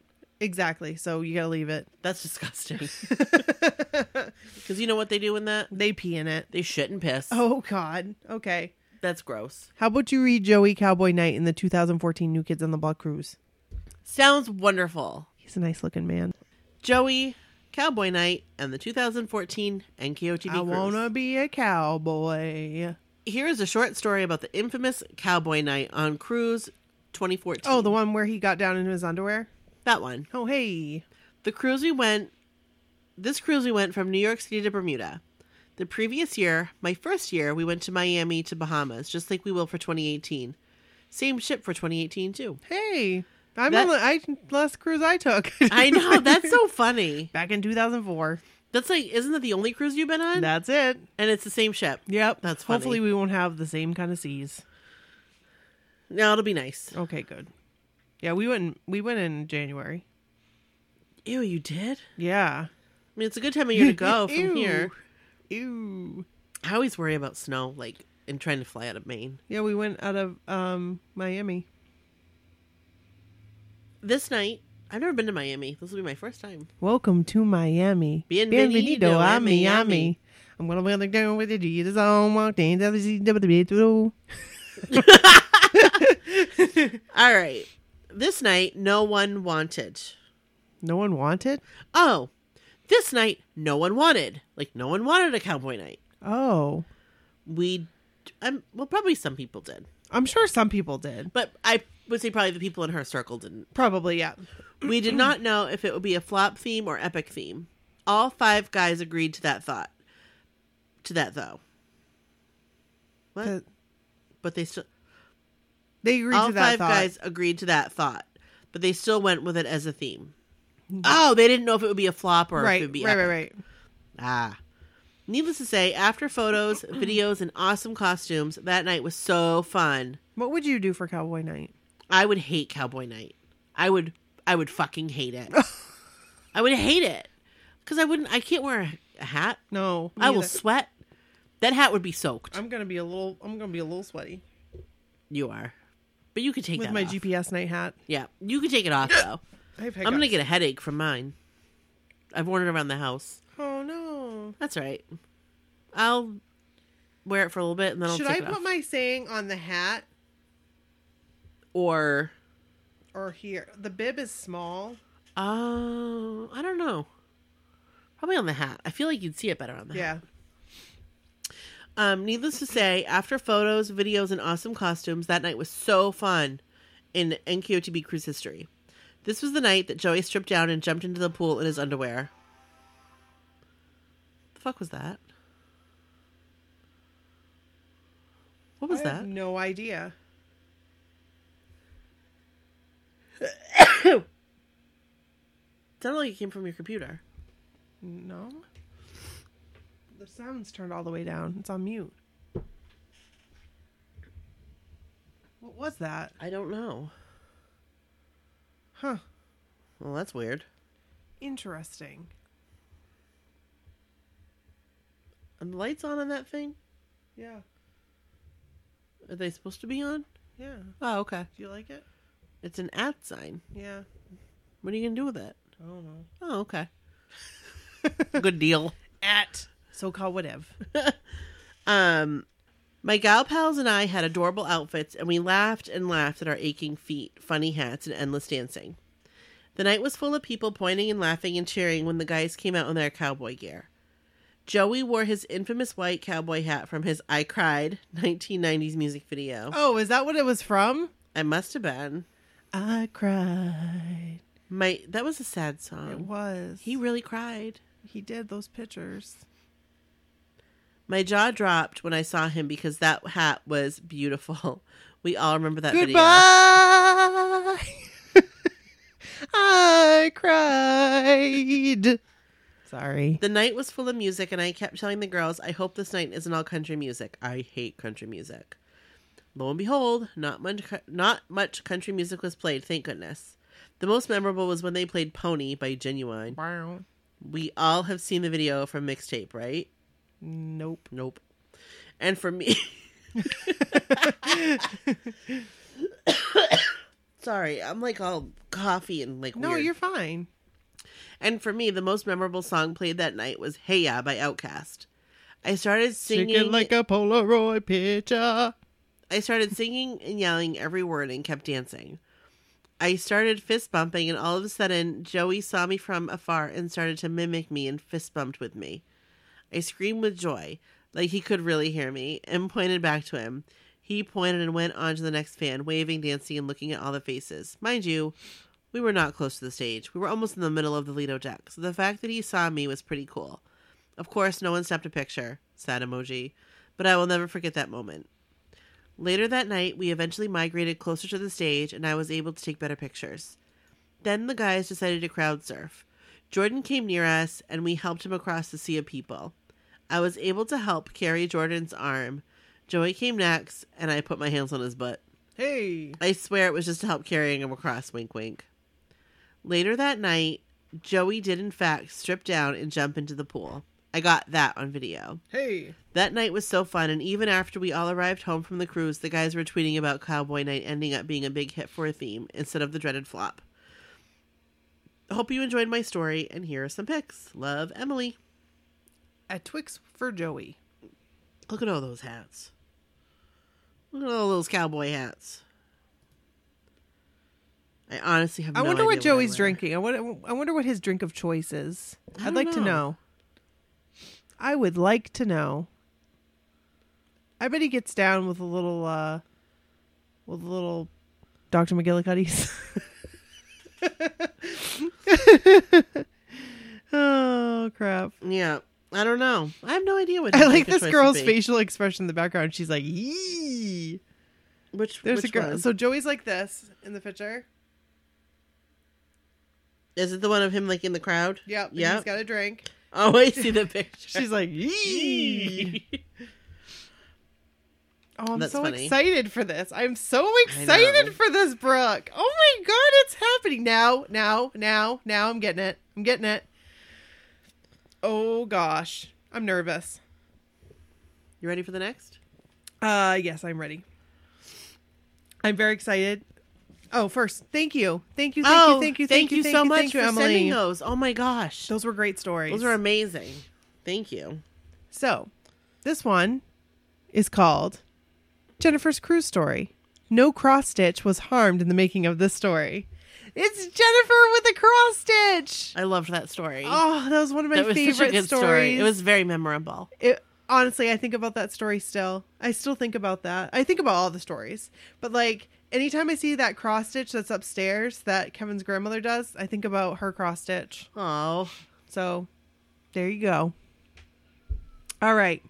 Exactly. So you got to leave it. That's disgusting. Because you know what they do in that? They pee in it. They shit and piss. Oh god. Okay. That's gross. How about you read Joey Cowboy Night in the 2014 New Kids on the Block cruise? Sounds wonderful. He's a nice looking man. Joey, Cowboy Night, and the 2014 NKOTB I cruise. wanna be a cowboy. Here is a short story about the infamous Cowboy Night on Cruise 2014. Oh, the one where he got down into his underwear. That one. Oh hey. The cruise we went. This cruise we went from New York City to Bermuda. The previous year, my first year, we went to Miami to Bahamas, just like we will for 2018. Same ship for 2018 too. Hey. I'm That- on the I, last cruise I took. I know that's so funny. back in 2004. That's like, isn't that the only cruise you've been on? That's it. and it's the same ship. Yep. That's funny. Hopefully we won't have the same kind of seas. No, it'll be nice. Okay, good. Yeah, we went. in- We went in January. Ew, you did? Yeah. I mean, it's a good time of year to go from Ew. here. Ew. I always worry about snow, like, and trying to fly out of Maine. Yeah, we went out of um Miami. This night, I've never been to Miami. This will be my first time. Welcome to Miami. Bienvenido a Miami. I'm gonna be on the down with the Jesus on walked in the through. All right. This night, no one wanted. No one wanted. Oh, this night, no one wanted. Like, no one wanted a cowboy night. Oh, We, um, well, probably some people did. I'm sure some people did. But I would say probably the people in her circle didn't. Probably, yeah. We did not know if it would be a flop theme or epic theme. All five guys agreed to that thought. To that though. What? 'Cause But they still They agreed all to that five thought. guys agreed to that thought. But they still went with it as a theme. Oh, they didn't know if it would be a flop or if it right, would be right, right, epic. right. Ah. Needless to say, after photos, videos, and awesome costumes, that night was so fun. What would you do for Cowboy Night? I would hate Cowboy Night. I would I would fucking hate it. I would hate it. Cuz I wouldn't I can't wear a, a hat. No, me I will either. sweat. That hat would be soaked. I'm gonna be a little. I'm gonna be a little sweaty you are. But you could take it off. with that my off. GPS night hat. Yeah, you could take it off though. I have I'm going to get a headache from mine. I've worn it around the house. Oh no! That's right. I'll wear it for a little bit and then I'll Should take I it put off. my saying on the hat or or here? The bib is small. Oh, I don't know. Probably on the hat. I feel like you'd see it better on the hat. Yeah. Um, needless to say, after photos, videos, and awesome costumes, that night was so fun in NKOTB cruise history. This was the night that Joey stripped down and jumped into the pool in his underwear. The fuck was that? What was I that? have no idea. Sounded like it came from your computer. No. The sound's turned all the way down. It's on mute. What was that? I don't know. Huh. Well, that's weird. Interesting. And the lights on on that thing? Yeah. Are they supposed to be on? Yeah. Oh, okay. Do you like it? It's an at sign. Yeah. What are you gonna do with it? I don't know. Oh, okay. Good deal. At so called whatever. Um, my gal pals and I had adorable outfits, and we laughed and laughed at our aching feet, funny hats, and endless dancing. The night was full of people pointing and laughing and cheering when the guys came out in their cowboy gear. Joey wore his infamous white cowboy hat from his I Cried 1990s music video. Oh, is that what it was from? I must have been. I cried. My that was a sad song. It was. He really cried. he did those pictures. My jaw dropped when I saw him because that hat was beautiful. We all remember that video. I cried. Sorry. The night was full of music, and I kept telling the girls, I hope this night isn't all country music. I hate country music. Lo and behold, not much, not much country music was played, thank goodness. The most memorable was when they played Pony by Ginuwine. Wow. We all have seen the video from Mixtape, right? Nope. Nope. And for me. Sorry, I'm like all coffee and like No, weird. you're fine. And for me, the most memorable song played that night was "Hey Ya" by Outkast. I started singing Singing like a Polaroid picture. I started singing and yelling every word and kept dancing. I started fist bumping, and all of a sudden, Joey saw me from afar and started to mimic me and fist bumped with me. I screamed with joy, like he could really hear me, and pointed back to him. He pointed and went on to the next fan, waving, dancing, and looking at all the faces. Mind you, we were not close to the stage. We were almost in the middle of the Lido deck, so the fact that he saw me was pretty cool. Of course, no one snapped a picture. Sad emoji. But I will never forget that moment. Later that night, we eventually migrated closer to the stage, and I was able to take better pictures. Then the guys decided to crowd surf. Jordan came near us, and we helped him across the sea of people. I was able to help carry Jordan's arm. Joey came next, and I put my hands on his butt. Hey. I swear it was just to help carrying him across, wink wink. Later that night, Joey did in fact strip down and jump into the pool. I got that on video. Hey. That night was so fun, and even after we all arrived home from the cruise, the guys were tweeting about Cowboy Night ending up being a big hit for a theme instead of the dreaded flop. Hope you enjoyed my story, and here are some pics. Love, Emily. A Twix for Joey. Look at all those hats. Look at all those cowboy hats. I honestly have I no wonder what I Joey's wear. drinking. I wonder, I wonder what his drink of choice is. I I'd like to know. know. I would like to know. I bet he gets down with a little, uh, with a little Dr. McGillicuddy's. oh crap! Yeah, I don't know. I have no idea what. I like this girl's facial expression in the background. She's like, "Yee." Which There's which a girl. one? So Joey's like this in the picture. Is it the one of him like in the crowd? Yep. Yep. He's got a drink. Oh, I see the picture. She's like, "Yee." Oh, I'm That's so funny. excited for this. I'm so excited for this, Brooke. Oh my god, it's happening now. Now, now, now I'm getting it. I'm getting it. Oh gosh. I'm nervous. you ready for the next? Uh yes, I'm ready. I'm very excited. Oh, first, thank you. Thank you, thank oh, you, thank you, thank, you, thank so you, much thank you, for Emily. sending those. Oh my gosh, Those were great stories. those are amazing. Thank you. So, this one is called Jennifer's Cruise Story. No cross stitch was harmed in the making of this story. It's Jennifer with a cross stitch. I loved that story. Oh, that was one of my that was favorite such a good stories. story. It was very memorable. It, honestly, I think about that story still. I still think about that. I think about all the stories, but like anytime I see that cross stitch that's upstairs that Kevin's grandmother does, I think about her cross stitch. Oh, So, there you go. All right.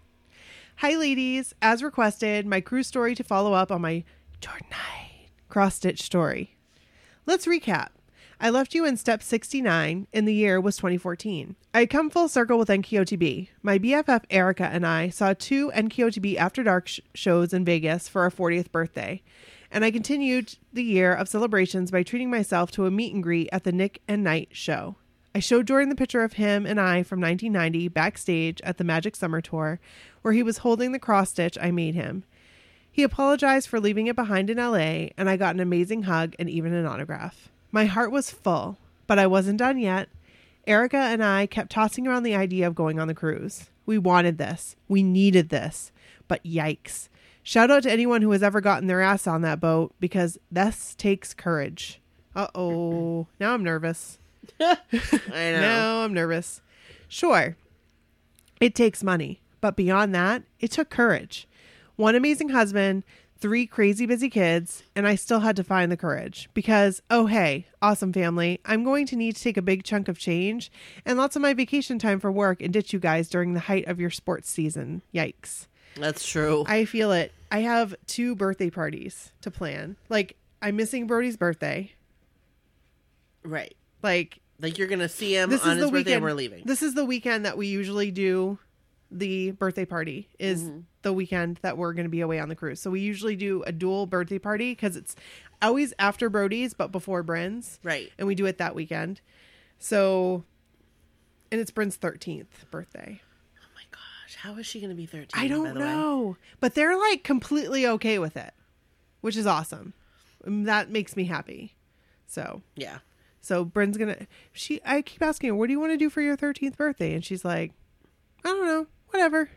Hi, ladies. As requested, my cruise story to follow up on my Jordan Knight cross stitch story. Let's recap. I left you in step 69, and the year was 2014. I had come full circle with NKOTB. My BFF Erica and I saw two NKOTB After Dark sh- shows in Vegas for our 40th birthday, and I continued the year of celebrations by treating myself to a meet and greet at the Nick and Knight show. I showed Jordan the picture of him and I from 1990 backstage at the Magic Summer Tour, where he was holding the cross stitch I made him. He apologized for leaving it behind in LA, and I got an amazing hug and even an autograph. My heart was full, but I wasn't done yet. Erica and I kept tossing around the idea of going on the cruise. We wanted this. We needed this. But yikes. Shout out to anyone who has ever gotten their ass on that boat because this takes courage. Uh oh. Now I'm nervous. I know. Now I'm nervous. Sure, it takes money, but beyond that, it took courage. One amazing husband, three crazy busy kids, and I still had to find the courage because, oh, hey, awesome family, I'm going to need to take a big chunk of change and lots of my vacation time for work and ditch you guys during the height of your sports season. Yikes. That's true. I feel it. I have two birthday parties to plan. Like, I'm missing Brody's birthday. right. Like, Like you're gonna see him this on is his the birthday weekend and we're leaving. This is the weekend that we usually do the birthday party is Mm-hmm. the weekend that we're going to be away on the cruise. So we usually do a dual birthday party cuz it's always after Brody's but before Bryn's right. and we do it that weekend. So and it's Bryn's 13th birthday. Oh my gosh. How is she gonna be 13? I don't the way? know. But they're like completely okay with it, which is awesome. Um, That makes me happy. So, Yeah. So Bryn's gonna she I keep asking her, what do you want to do for your thirteenth birthday? And she's like, I don't know, whatever.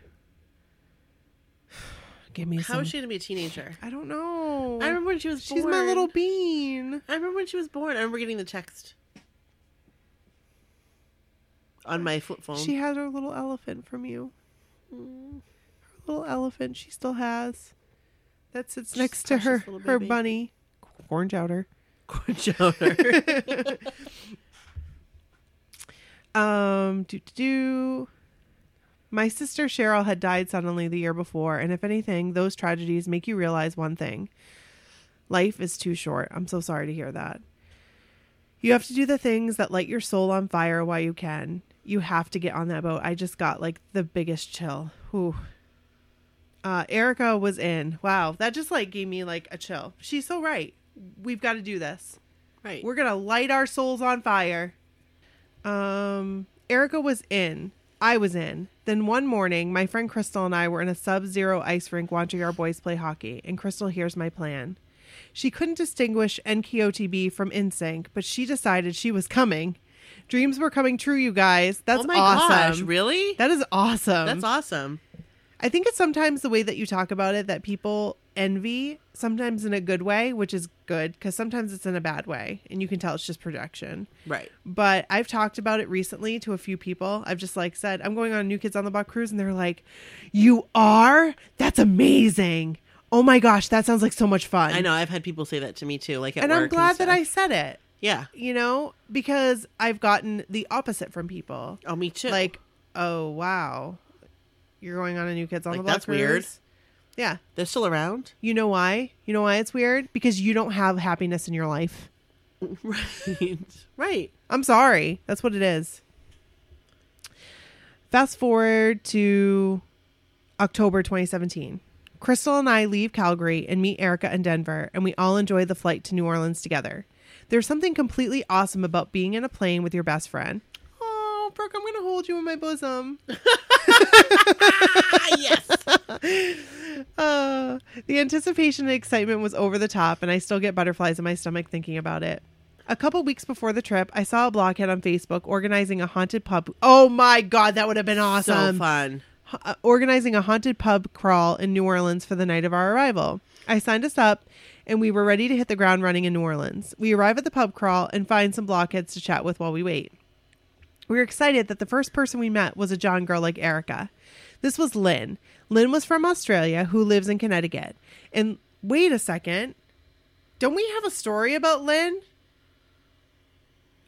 Give me How some is she gonna be a teenager? I don't know. I remember when she was She's born. my little bean. I remember when she was born. I remember getting the text on my flip phone. She had her little elephant from you. Her little elephant she still has. That sits She's next to her her bunny. Corn chowder. Corn chowder. Um, do do do. My sister Cheryl had died suddenly the year before, and if anything, those tragedies make you realize one thing: life is too short. I'm so sorry to hear that. You have to do the things that light your soul on fire while you can. You have to get on that boat. I just got like the biggest chill. Whew. Uh, Erica was in. Wow, that just like gave me like a chill. She's so right. We've got to do this. right. We're gonna light our souls on fire. Um, Erica was in. I was in. Then one morning, my friend Crystal and I were in a sub-zero ice rink watching our boys play hockey. And Crystal hears my plan. She couldn't distinguish NKOTB from NSYNC, but she decided she was coming. Dreams were coming true, you guys. That's oh my awesome. gosh! Really? That is awesome. That's awesome. I think it's sometimes the way that you talk about it that people envy, sometimes in a good way, which is good because sometimes it's in a bad way and you can tell it's just projection. Right. But I've talked about it recently to a few people. I've just like said, I'm going on a New Kids on the Block cruise and they're like, You are? That's amazing. Oh my gosh, that sounds like so much fun. I know. I've had people say that to me too. Like at And I'm glad that. I said it, Yeah. you know, because I've gotten the opposite from people. Oh, me too. Like, oh wow. You're going on a New Kids on Like, the Block cruise. that's weird. Yeah. they're still around. You know why? You know why it's weird? Because you don't have happiness in your life. right. Right. I'm sorry. That's what it is. Fast forward to October 2017. Crystal and I leave Calgary and meet Erica in Denver, and we all enjoy the flight to New Orleans together. There's something completely awesome about being in a plane with your best friend. Oh, Brooke, I'm going to hold you in my bosom. Yes. Uh, the anticipation and excitement was over the top, and I still get butterflies in my stomach thinking about it. A couple weeks before the trip, I saw a blockhead on Facebook organizing a haunted pub. Oh my god, that would have been awesome! so fun. uh, organizing a haunted pub crawl in New Orleans for the night of our arrival. I signed us up, and we were ready to hit the ground running in New Orleans. We arrive at the pub crawl and find some blockheads to chat with while we wait. We were excited that the first person we met was a John girl like Erica. This was Lynn. Lynn was from Australia who lives in Connecticut. And wait a second. Don't we have a story about Lynn?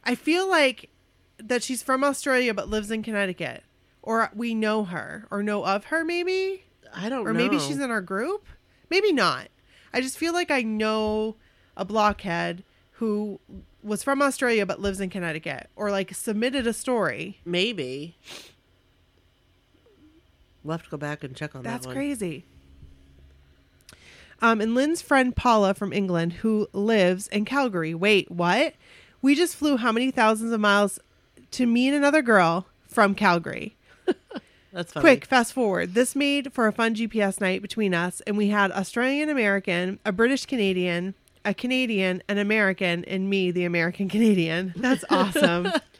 I feel like that she's from Australia but lives in Connecticut. Or we know her or know of her maybe? I don't know. or know. maybe she's in our group. Maybe not. I just feel like I know a blockhead who was from Australia but lives in Connecticut, or like submitted a story. maybe. We'll have to go back and check on That's that That's crazy. Um, and Lynn's friend Paula from England, who lives in Calgary. Wait, what? We just flew how many thousands of miles to meet another girl from Calgary? That's funny. Quick, fast forward. This made for a fun GPS night between us, and we had Australian American, a British Canadian, a Canadian, an American, and me, the American Canadian. That's awesome.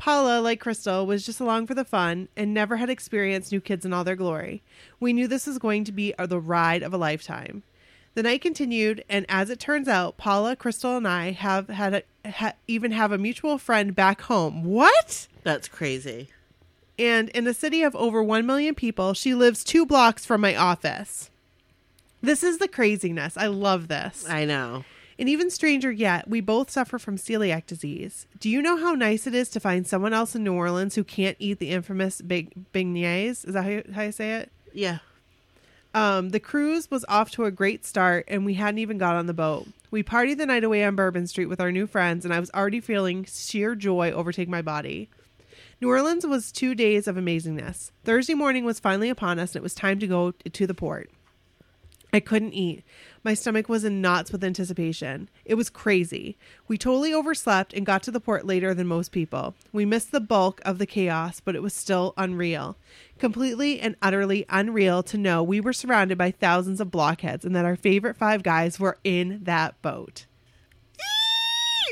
Paula, like Crystal, was just along for the fun and never had experienced New Kids in all their glory. We knew this was going to be the ride of a lifetime. The night continued, and as it turns out, Paula, Crystal, and I have had a, ha, even have a mutual friend back home. What? That's crazy. and in a city of over 1 million people, she lives two blocks from my office. This is the craziness. I love this. I know. And even stranger yet, we both suffer from celiac disease. Do you know how nice it is to find someone else in New Orleans who can't eat the infamous big beignets? Is that how you, how you say it? Yeah. Um, the cruise was off to a great start, and we hadn't even got on the boat. We partied the night away on Bourbon Street with our new friends, and I was already feeling sheer joy overtake my body. New Orleans was two days of amazingness. Thursday morning was finally upon us, and it was time to go to the port. I couldn't eat. My stomach was in knots with anticipation. It was crazy. We totally overslept and got to the port later than most people. We missed the bulk of the chaos, but it was still unreal. Completely and utterly unreal to know we were surrounded by thousands of blockheads and that our favorite five guys were in that boat.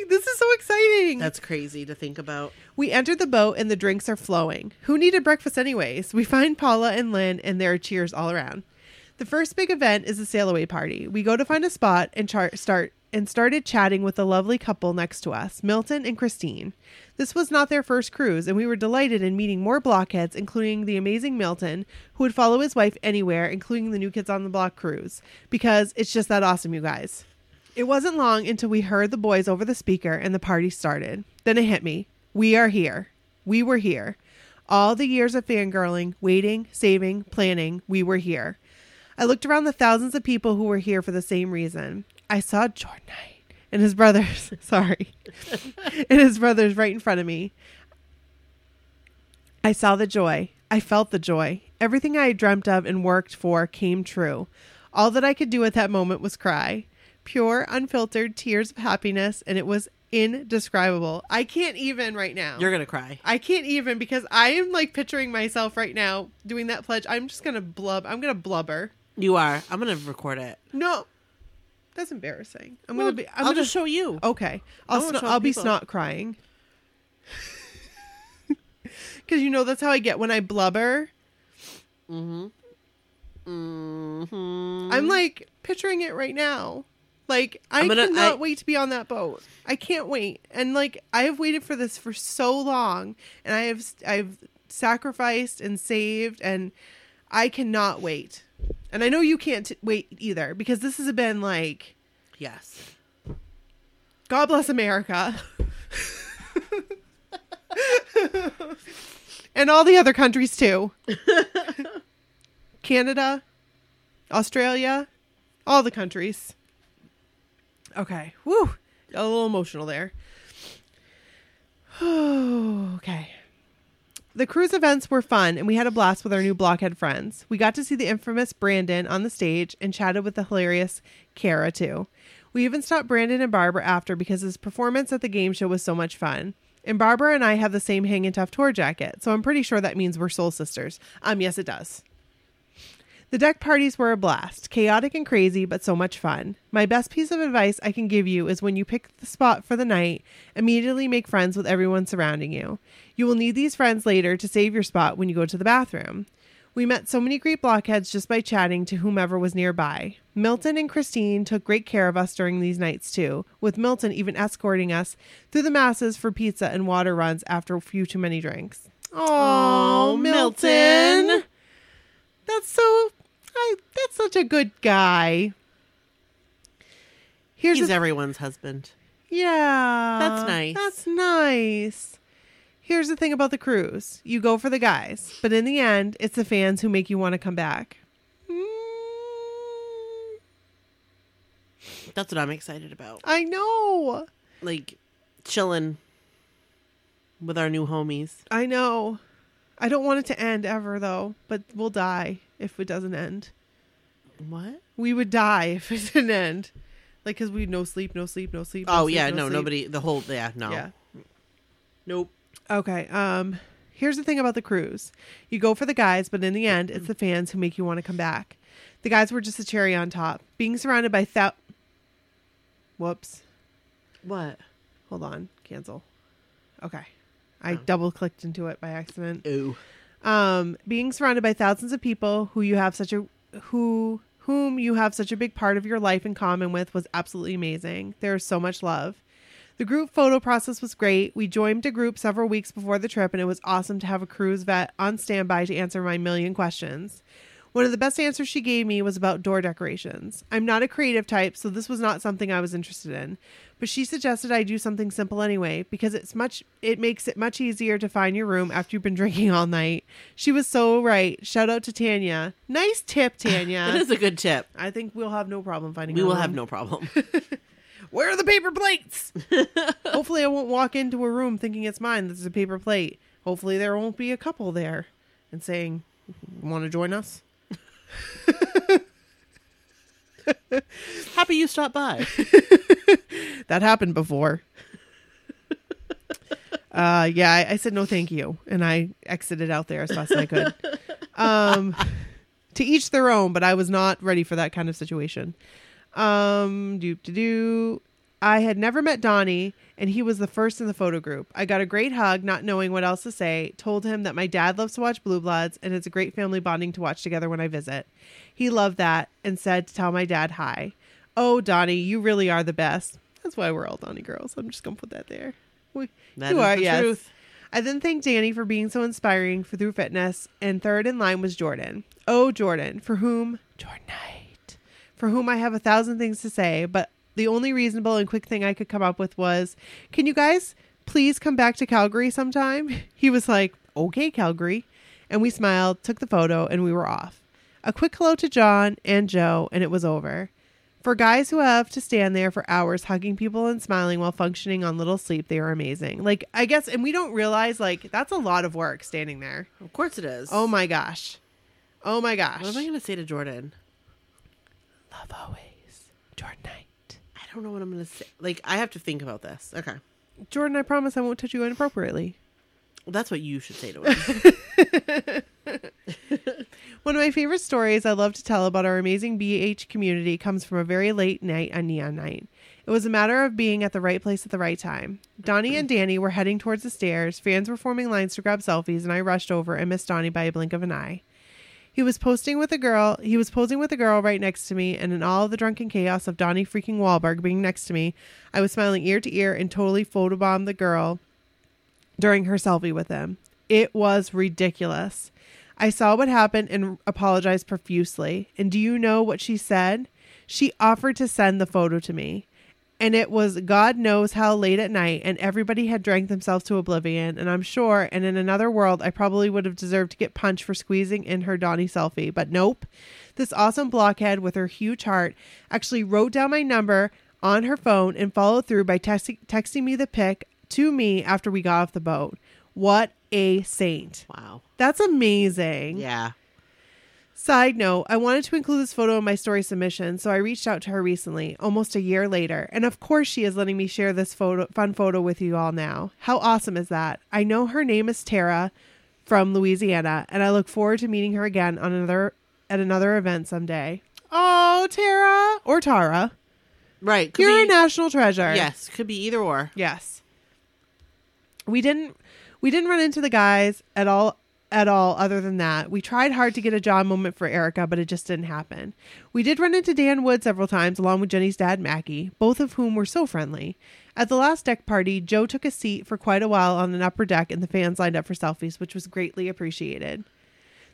This is so exciting. That's crazy to think about. We enter the boat and the drinks are flowing. Who needed breakfast anyways? We find Paula and Lynn and there are cheers all around. The first big event is a sail away party. We go to find a spot and char- start and started chatting with the lovely couple next to us, Milton and Christine. This was not their first cruise, and we were delighted in meeting more blockheads, including the amazing Milton, who would follow his wife anywhere, including the New Kids on the Block cruise, because it's just that awesome, you guys. It wasn't long until we heard the boys over the speaker and the party started. Then it hit me. We are here. We were here. All the years of fangirling, waiting, saving, planning, we were here. I looked around the thousands of people who were here for the same reason. I saw Jordan Knight and his brothers, sorry, and his brothers right in front of me. I saw the joy. I felt the joy. Everything I had dreamt of and worked for came true. All that I could do at that moment was cry. Pure, unfiltered tears of happiness, and it was indescribable. I can't even right now. You're gonna cry. I can't even because I am like picturing myself right now doing that pledge. I'm just gonna blub. I'm gonna blubber. You are. I'm gonna record it. No, that's embarrassing. I'm gonna be. I'm I'll gonna just show you. Okay, I'll sno- I'll be people. snot crying. Because you know that's how I get when I blubber. Mm-hmm. Mm-hmm. I'm like picturing it right now. Like I gonna- cannot I- wait to be on that boat. I can't wait. And like I have waited for this for so long, and I have I've sacrificed and saved, and I cannot wait. And I know you can't t- wait either because this has been like Yes. God bless America. and all the other countries too. Canada, Australia, all the countries. Okay. Woo. Got a little emotional there. okay. The cruise events were fun and we had a blast with our new blockhead friends. We got to see the infamous Brandon on the stage and chatted with the hilarious Kara too. We even stopped Brandon and Barbara after because his performance at the game show was so much fun. And Barbara and I have the same Hangin' Tough tour jacket, so I'm pretty sure that means we're soul sisters. Um, yes, it does. The deck parties were a blast, chaotic and crazy, but so much fun. My best piece of advice I can give you is when you pick the spot for the night, immediately make friends with everyone surrounding you. You will need these friends later to save your spot when you go to the bathroom. We met so many great blockheads just by chatting to whomever was nearby. Milton and Christine took great care of us during these nights too, with Milton even escorting us through the masses for pizza and water runs after a few too many drinks. Oh, Milton. Milton. That's so I, that's such a good guy. Here's He's everyone's husband. Yeah. That's nice. That's nice. Here's the thing about the cruise you go for the guys, but in the end, it's the fans who make you want to come back. Hmm. That's what I'm excited about. I know. Like chilling with our new homies. I know. I don't want it to end ever though, but we'll die if it doesn't end. What? We would die if it didn't end. Like, cause we no sleep, no sleep, no sleep. no Oh sleep, yeah, no no, sleep. nobody. The whole yeah, no, Yeah. nope. Okay. Um, here's the thing about the cruise: you go for the guys, but in the end, it's the fans who make you want to come back. The guys were just a cherry on top. Being surrounded by thou. Whoops. What? Hold on. Cancel. Okay. I Oh. double clicked into it by accident. Ooh. um, being surrounded by thousands of people who you have such a who whom you have such a big part of your life in common with was absolutely amazing. There is so much love. The group photo process was great. We joined a group several weeks before the trip, and it was awesome to have a cruise vet on standby to answer my million questions. One of the best answers she gave me was about door decorations. I'm not a creative type, so this was not something I was interested in. But she suggested I do something simple anyway because it's much it makes it much easier to find your room after you've been drinking all night. She was so right. Shout out to Tanya. Nice tip, Tanya. is a good tip. I think we'll have no problem finding. We will room. have no problem. Where are the paper plates? Hopefully, I won't walk into a room thinking it's mine. There's a paper plate. Hopefully, there won't be a couple there and saying, "Want to join us?" Happy you stopped by. That happened before. uh, yeah, I, I said no, thank you, and I exited out there as fast as I could. Um, to each their own, but I was not ready for that kind of situation. Um, do to do. I had never met Donnie, and he was the first in the photo group. I got a great hug, not knowing what else to say. Told him that my dad loves to watch Blue Bloods, and it's a great family bonding to watch together when I visit. He loved that and said to tell my dad hi. Oh, Donnie, you really are the best. That's why we're all Donnie girls. I'm just gonna put that there. We, That you are, the yes. truth. I then thanked Danny for being so inspiring for through fitness, and third in line was Jordan. Oh, Jordan, for whom Jordan Knight, for whom I have a thousand things to say, but the only reasonable and quick thing I could come up with was, "Can you guys please come back to Calgary sometime?" He was like, "Okay, Calgary," and we smiled, took the photo, and we were off. A quick hello to John and Joe, and it was over. For guys who have to stand there for hours hugging people and smiling while functioning on little sleep, they are amazing. Like, I guess, and we don't realize, like, that's a lot of work standing there. Of course it is. Oh my gosh. Oh my gosh. What am I going to say to Jordan? Love always. Jordan don't know what I'm to say. Like, I have to think about this. Okay. Jordan, I promise I won't touch you inappropriately. Well, that's what you should say to him. One of my favorite stories I love to tell about our amazing BH community comes from a very late night on Neon Night. It was a matter of being at the right place at the right time. Donnie and Danny were heading towards the stairs. Fans were forming lines to grab selfies, and I rushed over and missed Donnie by a blink of an eye. He was posting with a girl. He was posing with a girl right next to me, and in all the drunken chaos of Donnie freaking Wahlberg being next to me, I was smiling ear to ear and totally photobombed the girl during her selfie with him. It was ridiculous. I saw what happened and apologized profusely. And do you know what she said? She offered to send the photo to me. And it was God knows how late at night, and everybody had drank themselves to oblivion. And I'm sure, and in another world, I probably would have deserved to get punched for squeezing in her Donnie selfie. But nope. This awesome blockhead with her huge heart actually wrote down my number on her phone and followed through by texting, texting me the pic to me after we got off the boat. What a saint. wow. That's amazing. Yeah. Side note, I wanted to include this photo in my story submission, so I reached out to her recently, almost a year later. And of course, she is letting me share this photo, fun photo with you all now. How awesome is that? I know her name is Tara from Louisiana, and I look forward to meeting her again on another at another event someday. Oh, Tara or Tara, Right. Could you're be, a national treasure. Yes. Could be either or. Yes. We didn't we didn't run into the guys at all at all other than that. We tried hard to get a John moment for Erica, but it just didn't happen. We did run into Dan Wood several times along with Jenny's dad Mackie, both of whom were so friendly. At the last deck party, Joe took a seat for quite a while on an upper deck and the fans lined up for selfies, which was greatly appreciated.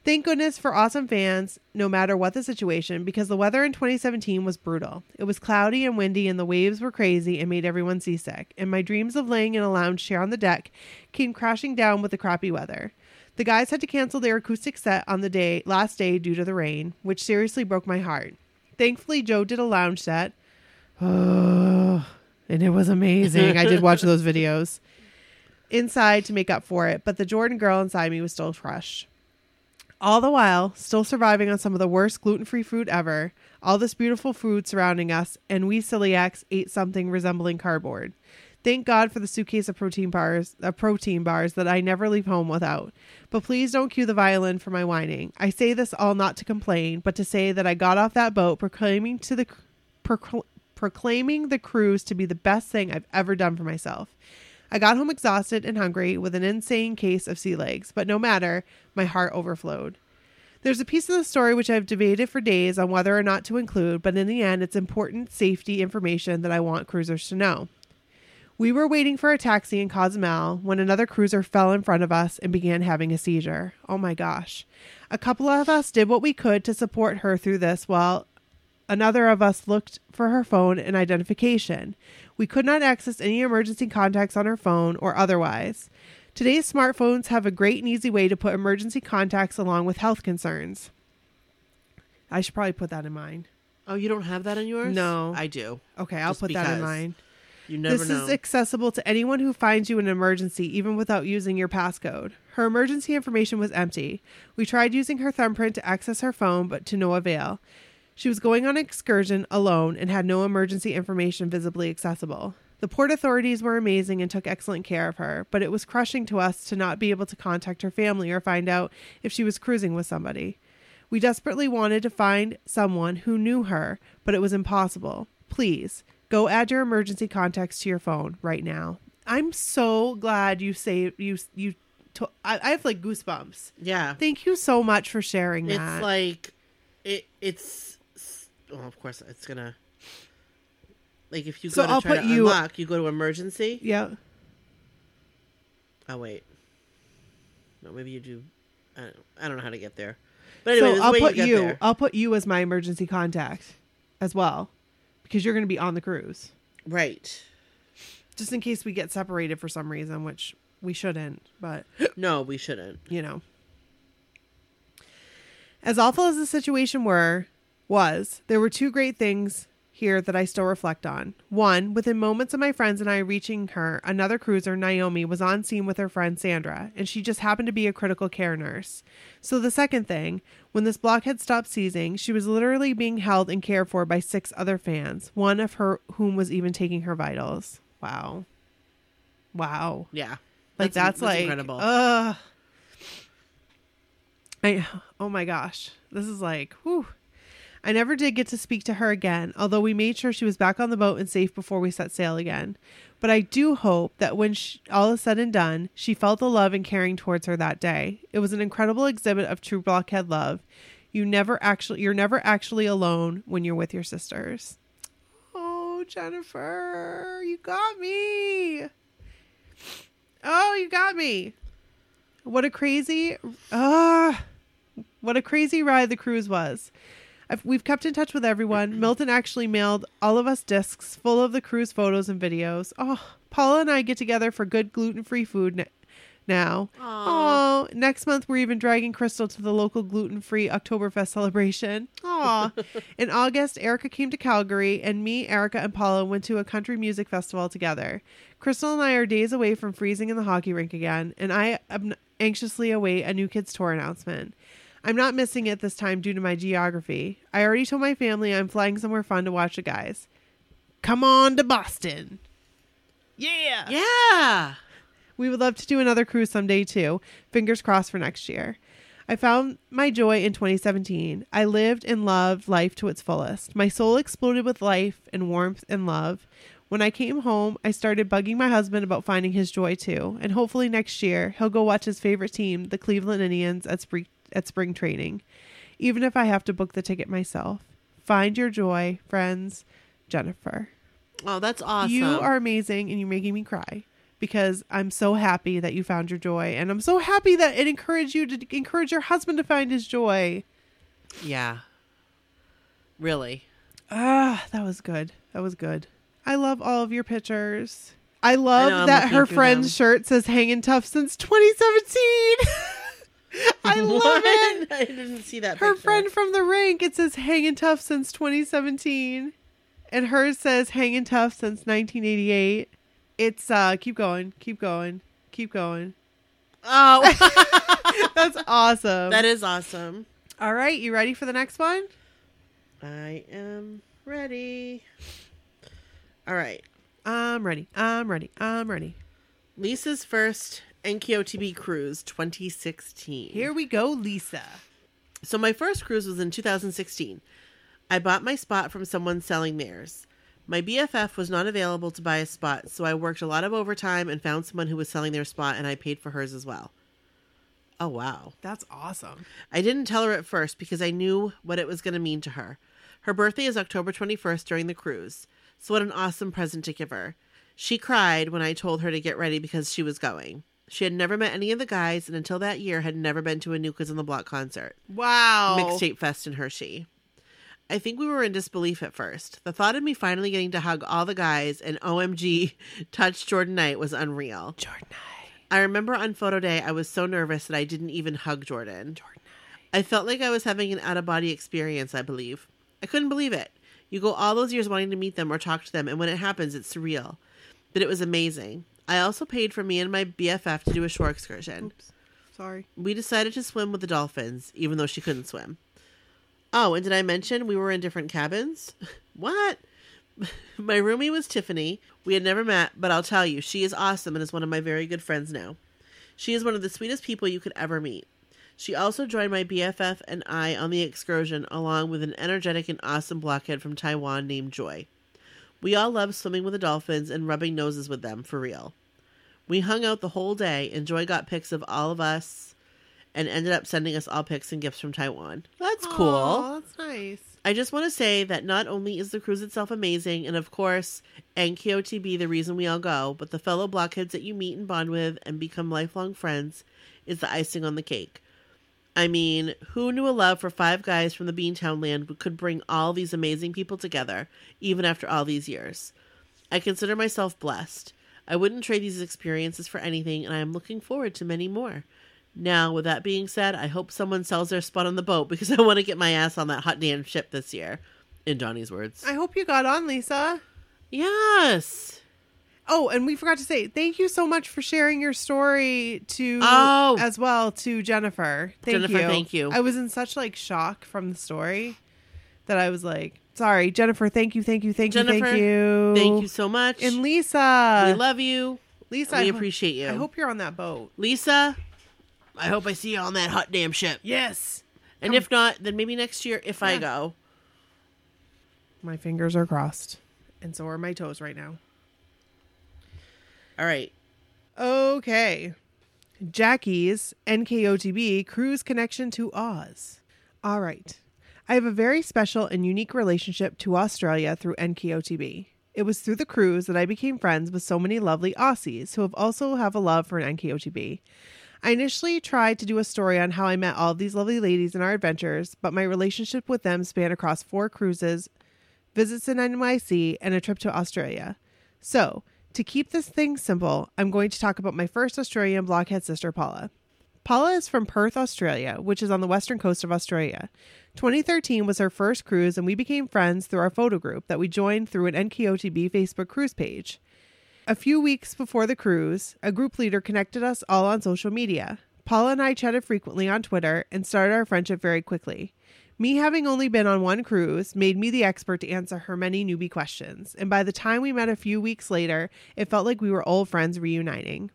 Thank goodness for awesome fans, no matter what the situation, because the weather in 2017 was brutal. It was cloudy and windy, and the waves were crazy and made everyone seasick. And my dreams of laying in a lounge chair on the deck came crashing down with the crappy weather. The guys had to cancel their acoustic set on the day last day due to the rain, which seriously broke my heart. Thankfully, Joe did a lounge set. Oh, and it was amazing. I did watch those videos inside to make up for it, but the Jordan girl inside me was still crushed. All the while, still surviving on some of the worst gluten free food ever, all this beautiful food surrounding us, and we celiacs ate something resembling cardboard. Thank God for the suitcase of protein bars, uh, protein bars that I never leave home without. But please don't cue the violin for my whining. I say this all not to complain, but to say that I got off that boat proclaiming to the procl- proclaiming the cruise to be the best thing I've ever done for myself. I got home exhausted and hungry with an insane case of sea legs, but no matter, my heart overflowed. There's a piece of the story which I've debated for days on whether or not to include, but in the end, it's important safety information that I want cruisers to know. We were waiting for a taxi in Cozumel when another cruiser fell in front of us and began having a seizure. Oh my gosh. A couple of us did what we could to support her through this while another of us looked for her phone and identification. We could not access any emergency contacts on her phone or otherwise. Today's smartphones have a great and easy way to put emergency contacts along with health concerns. I should probably put that in mine. Oh, you don't have that in yours? No. I do. Okay, I'll Just put that in because. mine. You never this know. is accessible to anyone who finds you in an emergency, even without using your passcode. Her emergency information was empty. We tried using her thumbprint to access her phone, but to no avail. She was going on an excursion alone and had no emergency information visibly accessible. The port authorities were amazing and took excellent care of her, but it was crushing to us to not be able to contact her family or find out if she was cruising with somebody. We desperately wanted to find someone who knew her, but it was impossible. Please go add your emergency contacts to your phone right now. I'm so glad you say you you. To, I, I have like goosebumps. yeah. Thank you so much for sharing It's that. like it. It's well, of course, it's gonna. Like if you So go to I'll try put to you- unlock, you go to emergency. yeah. Oh wait, no, maybe you do. I don't, I don't know how to get there. But anyway, so I'll put you, you. I'll put you as my emergency contact as well, because you're going to be on the cruise, Right. just in case we get separated for some reason, which we shouldn't. But No, we shouldn't. you know. As awful as the situation were was, there were two great things here that I still reflect on. One, within moments of my friends and I reaching her, another cruiser, Naomi, was on scene with her friend Sandra, and she just happened to be a critical care nurse. So the second thing, when this blockhead stopped seizing, she was literally being held and cared for by six other fans, one of her whom was even taking her vitals. Wow. Wow. Yeah. Like that's, like incredible. Ugh. I oh my gosh. This is like whew. I never did get to speak to her again, although we made sure she was back on the boat and safe before we set sail again. But I do hope that when she, all is said and done, she felt the love and caring towards her that day. It was an incredible exhibit of true blockhead love. You never actually you're never actually alone when you're with your sisters. Oh, Jennifer, you got me. Oh, you got me. What a crazy ah what a crazy ride the cruise was. I've, we've kept in touch with everyone. Milton actually mailed all of us discs full of the cruise photos and videos. Oh, Paula and I get together for good gluten-free food n- now. Oh, next month we're even dragging Crystal to the local gluten-free Oktoberfest celebration. Aw. In August, Erica came to Calgary, and me, Erica, and Paula went to a country music festival together. Crystal and I are days away from freezing in the hockey rink again, and I am anxiously await a new kids tour announcement. I'm not missing it this time due to my geography. I already told my family I'm flying somewhere fun to watch the guys. Come on to Boston. Yeah. yeah. We would love to do another cruise someday too. Fingers crossed for next year. I found my joy in 2017. I lived and loved life to its fullest. My soul exploded with life and warmth and love. When I came home, I started bugging my husband about finding his joy too. And hopefully next year, he'll go watch his favorite team, the Cleveland Indians, at spring, at spring training, even if I have to book the ticket myself. Find your joy, friends. Jennifer. Oh, that's awesome. You are amazing and you're making me cry because I'm so happy that you found your joy and I'm so happy that it encouraged you to encourage your husband to find his joy. Yeah. Really. Ah, that was good. That was good. I love all of your pictures. I love I'm that her friend's them. shirt says Hangin' Tough since 2017. I love it. I didn't see that. Her picture. friend from the rink, it says Hangin' Tough since 2017. and hers says Hangin' Tough since 1988. It's uh keep going, keep going, keep going. Oh, That's awesome. that is awesome. All right, you ready for the next one? I am ready. All right. I'm ready. I'm ready. I'm ready. Lisa's first NKOTB cruise 2016. Here we go, Lisa. So my first cruise was in 2016. I bought my spot from someone selling theirs. My BFF was not available to buy a spot, so I worked a lot of overtime and found someone who was selling their spot and I paid for hers as well. Oh wow. That's awesome. I didn't tell her at first because I knew what it was going to mean to her. Her birthday is October 21st during the cruise. So what an awesome present to give her. She cried when I told her to get ready because she was going. She had never met any of the guys and until that year had never been to a New Kids on the Block concert. Wow. Mixtape Fest in Hershey. I think we were in disbelief at first. The thought of me finally getting to hug all the guys and OMG touch Jordan Knight was unreal. Jordan. Knight. I remember on photo day I was so nervous that I didn't even hug Jordan. Jordan Knight. I felt like I was having an out of body experience, I believe. I couldn't believe it. You go all those years wanting to meet them or talk to them, and when it happens, it's surreal. But it was amazing. I also paid for me and my BFF to do a shore excursion. Oops. Sorry. We decided to swim with the dolphins, even though she couldn't swim. Oh, and did I mention we were in different cabins? what? my roomie was Tiffany. We had never met, but I'll tell you, she is awesome and is one of my very good friends now. She is one of the sweetest people you could ever meet. She also joined my BFF and I on the excursion, along with an energetic and awesome blockhead from Taiwan named Joy. We all loved swimming with the dolphins and rubbing noses with them, for real. We hung out the whole day, and Joy got pics of all of us and ended up sending us all pics and gifts from Taiwan. That's cool. Aw, that's nice. I just want to say that not only is the cruise itself amazing, and of course, NKOTB the reason we all go, but the fellow blockheads that you meet and bond with and become lifelong friends is the icing on the cake. I mean, who knew a love for five guys from the Beantown land could bring all these amazing people together, even after all these years? I consider myself blessed. I wouldn't trade these experiences for anything, and I am looking forward to many more. Now, with that being said, I hope someone sells their spot on the boat because I want to get my ass on that hot damn ship this year. In Donnie's words. I hope you got on, Lisa. Yes. Oh, and we forgot to say thank you so much for sharing your story to Oh. as well to Jennifer. Thank Jennifer, you. thank you. I was in such like shock from the story that I was like, sorry, Jennifer. Thank you, thank you, thank you, thank you, Thank you so much. And Lisa, we love you. Lisa, we I ho- appreciate you. I hope you're on that boat. Lisa, I hope I see you on that hot damn ship. Yes. And if not, then maybe next year if I go. My fingers are crossed, and so are my toes right now. All right. Okay. Jackie's NKOTB cruise connection to Oz. All right. I have a very special and unique relationship to Australia through NKOTB. It was through the cruise that I became friends with so many lovely Aussies who have also have a love for an NKOTB. I initially tried to do a story on how I met all of these lovely ladies in our adventures, but my relationship with them spanned across four cruises, visits in NYC, and a trip to Australia. So, to keep this thing simple, I'm going to talk about my first Australian blockhead sister, Paula. Paula is from Perth, Australia, which is on the western coast of Australia. 2013 was her first cruise, and we became friends through our photo group that we joined through an NKOTB Facebook cruise page. A few weeks before the cruise, a group leader connected us all on social media. Paula and I chatted frequently on Twitter and started our friendship very quickly. Me having only been on one cruise made me the expert to answer her many newbie questions, and by the time we met a few weeks later, it felt like we were old friends reuniting.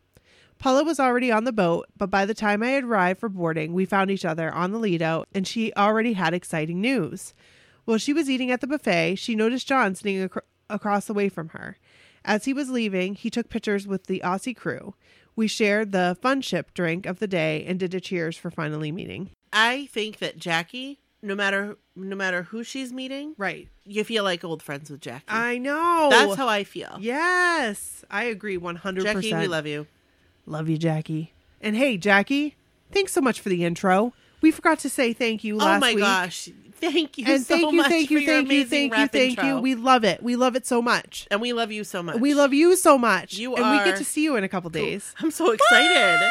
Paula was already on the boat, but by the time I had arrived for boarding, we found each other on the Lido, and she already had exciting news. While she was eating at the buffet, she noticed John sitting ac- across the way from her. As he was leaving, he took pictures with the Aussie crew. We shared the fun ship drink of the day and did a cheers for finally meeting. I think that Jackie, no matter no matter who she's meeting, Right. you feel like old friends with Jackie. I know. That's how I feel. Yes, I agree 100%. Jackie, we love you. Love you, Jackie. And hey, Jackie, thanks so much for the intro. We forgot to say thank you oh last oh my week. gosh. Thank you And so thank you, much thank you, thank you, thank you, thank intro. you. We love it. We love it so much. and we love you so much. We love you so much. You and we get to see you in a couple days. I'm so excited.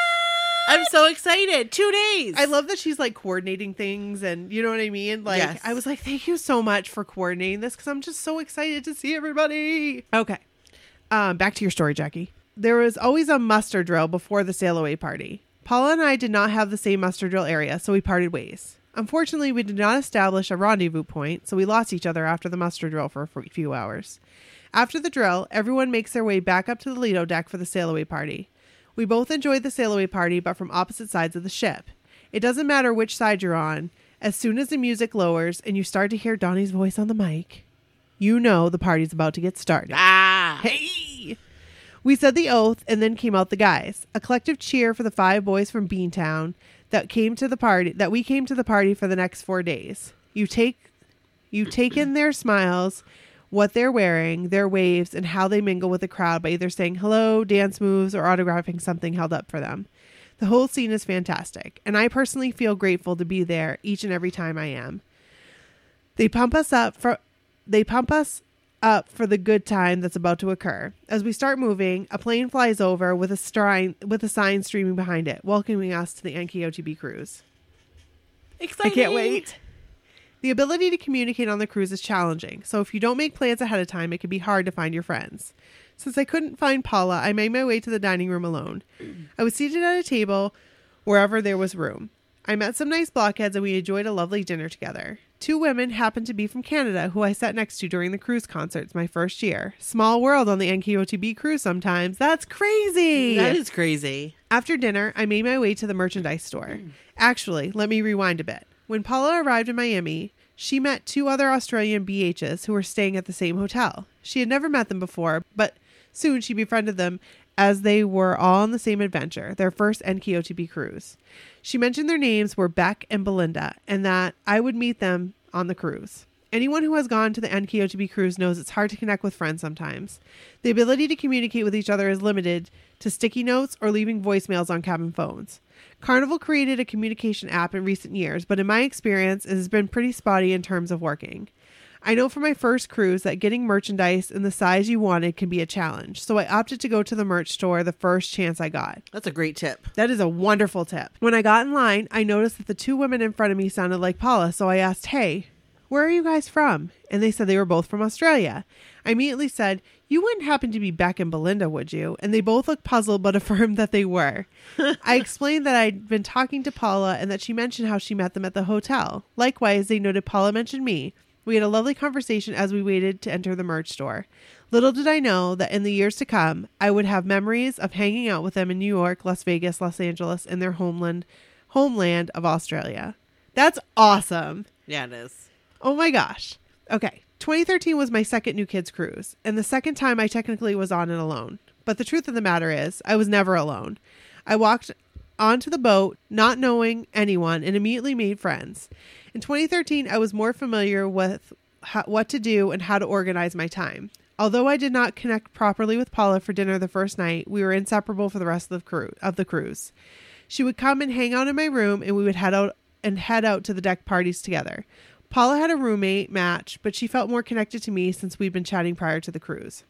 I'm so excited. Two days. I love that she's like coordinating things and you know what I mean? Like Yes. I was like, thank you so much for coordinating this because I'm just so excited to see everybody. Okay. Um, back to your story, Jackie. There was always a muster drill before the sail away party. Paula and I did not have the same muster drill area, so we parted ways. Unfortunately, we did not establish a rendezvous point, so we lost each other after the muster drill for a few hours. After the drill, everyone makes their way back up to the Lido deck for the sail away party. We both enjoyed the sail away party, but from opposite sides of the ship. It doesn't matter which side you're on. As soon as the music lowers and you start to hear Donnie's voice on the mic, you know the party's about to get started. ah. Hey! We said the oath and then came out the guys. A collective cheer for the five boys from Beantown that came to the party that we came to the party for the next 4 days. You take you take in their smiles, what they're wearing, their waves and how they mingle with the crowd by either saying hello, dance moves or autographing something held up for them. The whole scene is fantastic, and I personally feel grateful to be there each and every time I am. They pump us up for they pump us up for the good time that's about to occur. As we start moving, a plane flies over with a sign with a sign streaming behind it, welcoming us to the NKOTB cruise. Exciting. I can't wait. The ability to communicate on the cruise is challenging, so if you don't make plans ahead of time, it can be hard to find your friends. Since I couldn't find Paula, I made my way to the dining room alone. I was seated at a table wherever there was room. I met some nice blockheads and we enjoyed a lovely dinner together. Two women happened to be from Canada who I sat next to during the cruise concerts my first year. Small world on the NKOTB cruise sometimes. That's crazy. That is crazy. After dinner, I made my way to the merchandise store. Actually, let me rewind a bit. When Paula arrived in Miami, she met two other Australian BHs who were staying at the same hotel. She had never met them before, but soon she befriended them as they were all on the same adventure, their first NKOTB cruise. She mentioned their names were Beck and Belinda, and that I would meet them on the cruise. Anyone who has gone to the NKOTB cruise knows it's hard to connect with friends sometimes. The ability to communicate with each other is limited to sticky notes or leaving voicemails on cabin phones. Carnival created a communication app in recent years, but in my experience, it has been pretty spotty in terms of working. I know from my first cruise that getting merchandise in the size you wanted can be a challenge, so I opted to go to the merch store the first chance I got. That's a great tip. That is a wonderful tip. When I got in line, I noticed that the two women in front of me sounded like Paula, so I asked, Hey, where are you guys from? And they said they were both from Australia. I immediately said, You wouldn't happen to be Beck and Belinda, would you? And they both looked puzzled but affirmed that they were. I explained that I'd been talking to Paula and that she mentioned how she met them at the hotel. Likewise, they noted Paula mentioned me. We had a lovely conversation as we waited to enter the merch store. Little did I know that in the years to come, I would have memories of hanging out with them in New York, Las Vegas, Los Angeles, and their homeland, homeland of Australia. That's awesome. Yeah, it is. Oh my gosh. Okay. 2013 was my second New Kids cruise, and the second time I technically was on it alone. But the truth of the matter is, I was never alone. I walked onto the boat not knowing anyone and immediately made friends. In 2013, I was more familiar with how, what to do and how to organize my time. Although I did not connect properly with Paula for dinner the first night, we were inseparable for the rest of the of the cruise. She would come and hang out in my room, and we would head out and head out to the deck parties together. Paula had a roommate match, but she felt more connected to me since we'd been chatting prior to the cruise.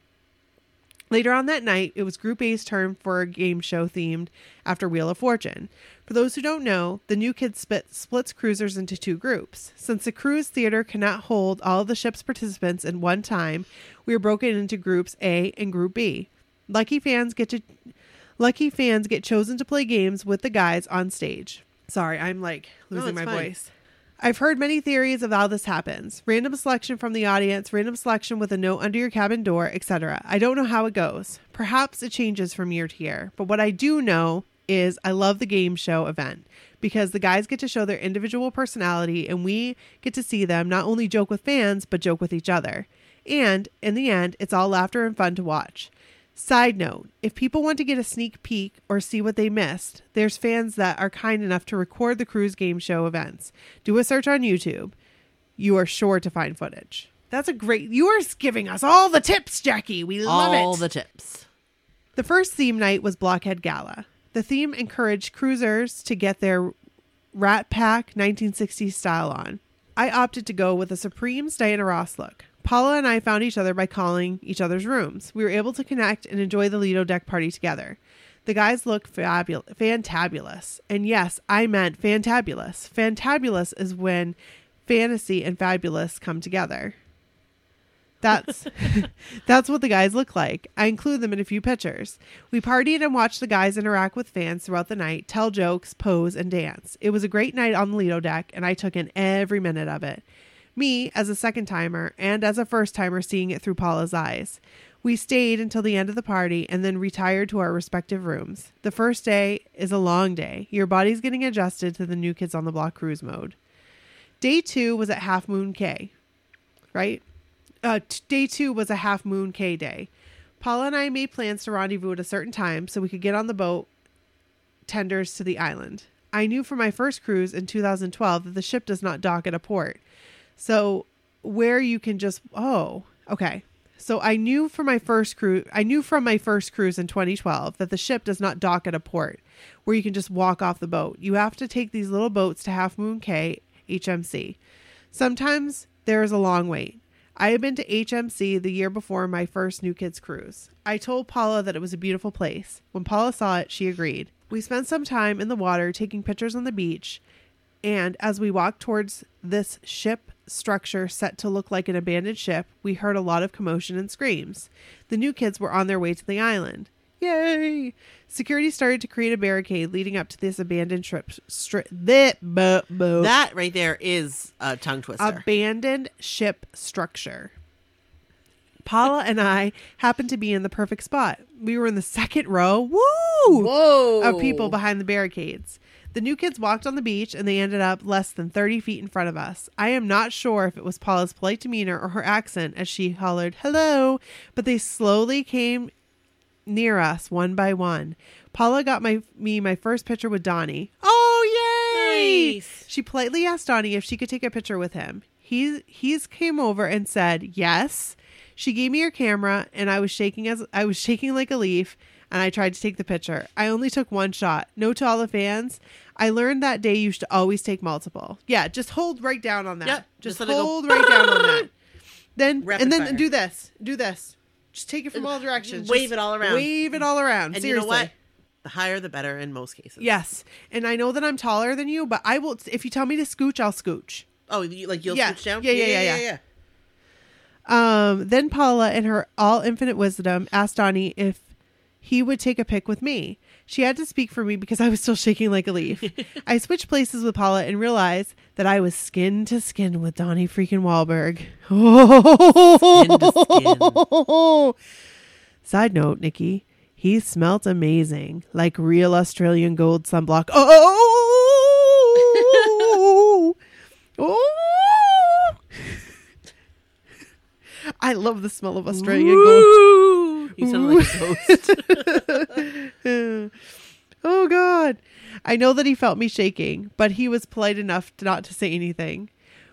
Later on that night, it was Group A's turn for a game show themed after Wheel of Fortune. For those who don't know, the New Kids split, splits cruisers into two groups. Since the cruise theater cannot hold all of the ship's participants in one time, we are broken into groups A and Group B. Lucky fans get to lucky fans get chosen to play games with the guys on stage. Sorry, I'm like losing it's my fine. voice. I've heard many theories of how this happens. Random selection from the audience, random selection with a note under your cabin door, etc. I don't know how it goes. Perhaps it changes from year to year. But what I do know is I love the game show event because the guys get to show their individual personality and we get to see them not only joke with fans, but joke with each other. And in the end, it's all laughter and fun to watch. Side note if people want to get a sneak peek or see what they missed, there's fans that are kind enough to record the cruise game show events. Do a search on YouTube. You are sure to find footage. That's a great. You are giving us all the tips, Jackie. We love All it. All the tips. The first theme night was Blockhead Gala. The theme encouraged cruisers to get their Rat Pack 1960s style on. I opted to go with a Supremes Diana Ross look. Paula and I found each other by calling each other's rooms. We were able to connect and enjoy the Lido deck party together. The guys look fabulous, fantabulous. And yes, I meant fantabulous. Fantabulous is when fantasy and fabulous come together. That's that's what the guys look like. I include them in a few pictures. We partied and watched the guys interact with fans throughout the night, tell jokes, pose, and dance. It was a great night on the Lido deck, and I took in every minute of it. Me, as a second timer, and as a first timer, seeing it through Paula's eyes. We stayed until the end of the party and then retired to our respective rooms. The first day is a long day. Your body's getting adjusted to the new kids on the block cruise mode. Day two was at Half Moon Cay, right? uh, t- day two was a half moon Cay day. Paula and I made plans to rendezvous at a certain time so we could get on the boat tenders to the island. I knew from my first cruise in 2012 that the ship does not dock at a port. So where you can just oh, okay. So I knew from my first cruise I knew from my first cruise in 2012 that the ship does not dock at a port where you can just walk off the boat. You have to take these little boats to Half Moon Cay HMC. Sometimes there is a long wait. I had been to HMC the year before my first New Kids cruise. I told Paula that it was a beautiful place. When Paula saw it, she agreed. We spent some time in the water taking pictures on the beach, and as we walked towards this ship structure set to look like an abandoned ship, we heard a lot of commotion and screams. The new kids were on their way to the island. Yay! Security started to create a barricade leading up to this abandoned ship. Stri- that, That right there is a tongue twister. abandoned ship structure. Paula and I happened to be in the perfect spot. We were in the second row. Woo! Whoa! Of people behind the barricades. The new kids walked on the beach and they ended up less than 30 feet in front of us. I am not sure if it was Paula's polite demeanor or her accent as she hollered, hello, but they slowly came near us one by one. Paula got my me my first picture with Donnie. Oh yay! Nice. She politely asked Donnie if she could take a picture with him. He he's came over and said yes. She gave me her camera and I was shaking as I was shaking like a leaf and I tried to take the picture. I only took one shot. Note to all the fans. I learned that day you should always take multiple. Yeah, just hold right down on that. Yep, Just, just hold right down on that. Then Rapid and then fire. do this. Do this. Just take it from all directions. Wave Just it all around. Wave it all around. and Seriously. you know what? The higher the better in most cases. Yes. And I know that I'm taller than you, but I will if you tell me to scooch, I'll scooch. Oh, you, like you'll Yeah. switch down? Yeah, yeah, yeah, yeah. Um, then Paula, in her all infinite wisdom, asked Donnie if he would take a pic with me. She had to speak for me because I was still shaking like a leaf. I switched places with Paula and realized that I was skin to skin with Donnie freaking Wahlberg. Oh. Side note, Nikki, he smelt amazing, like real Australian gold sunblock. Oh, oh. I love the smell of Australian gold. You sound like a ghost. oh God. I know that he felt me shaking, but he was polite enough to not to say anything.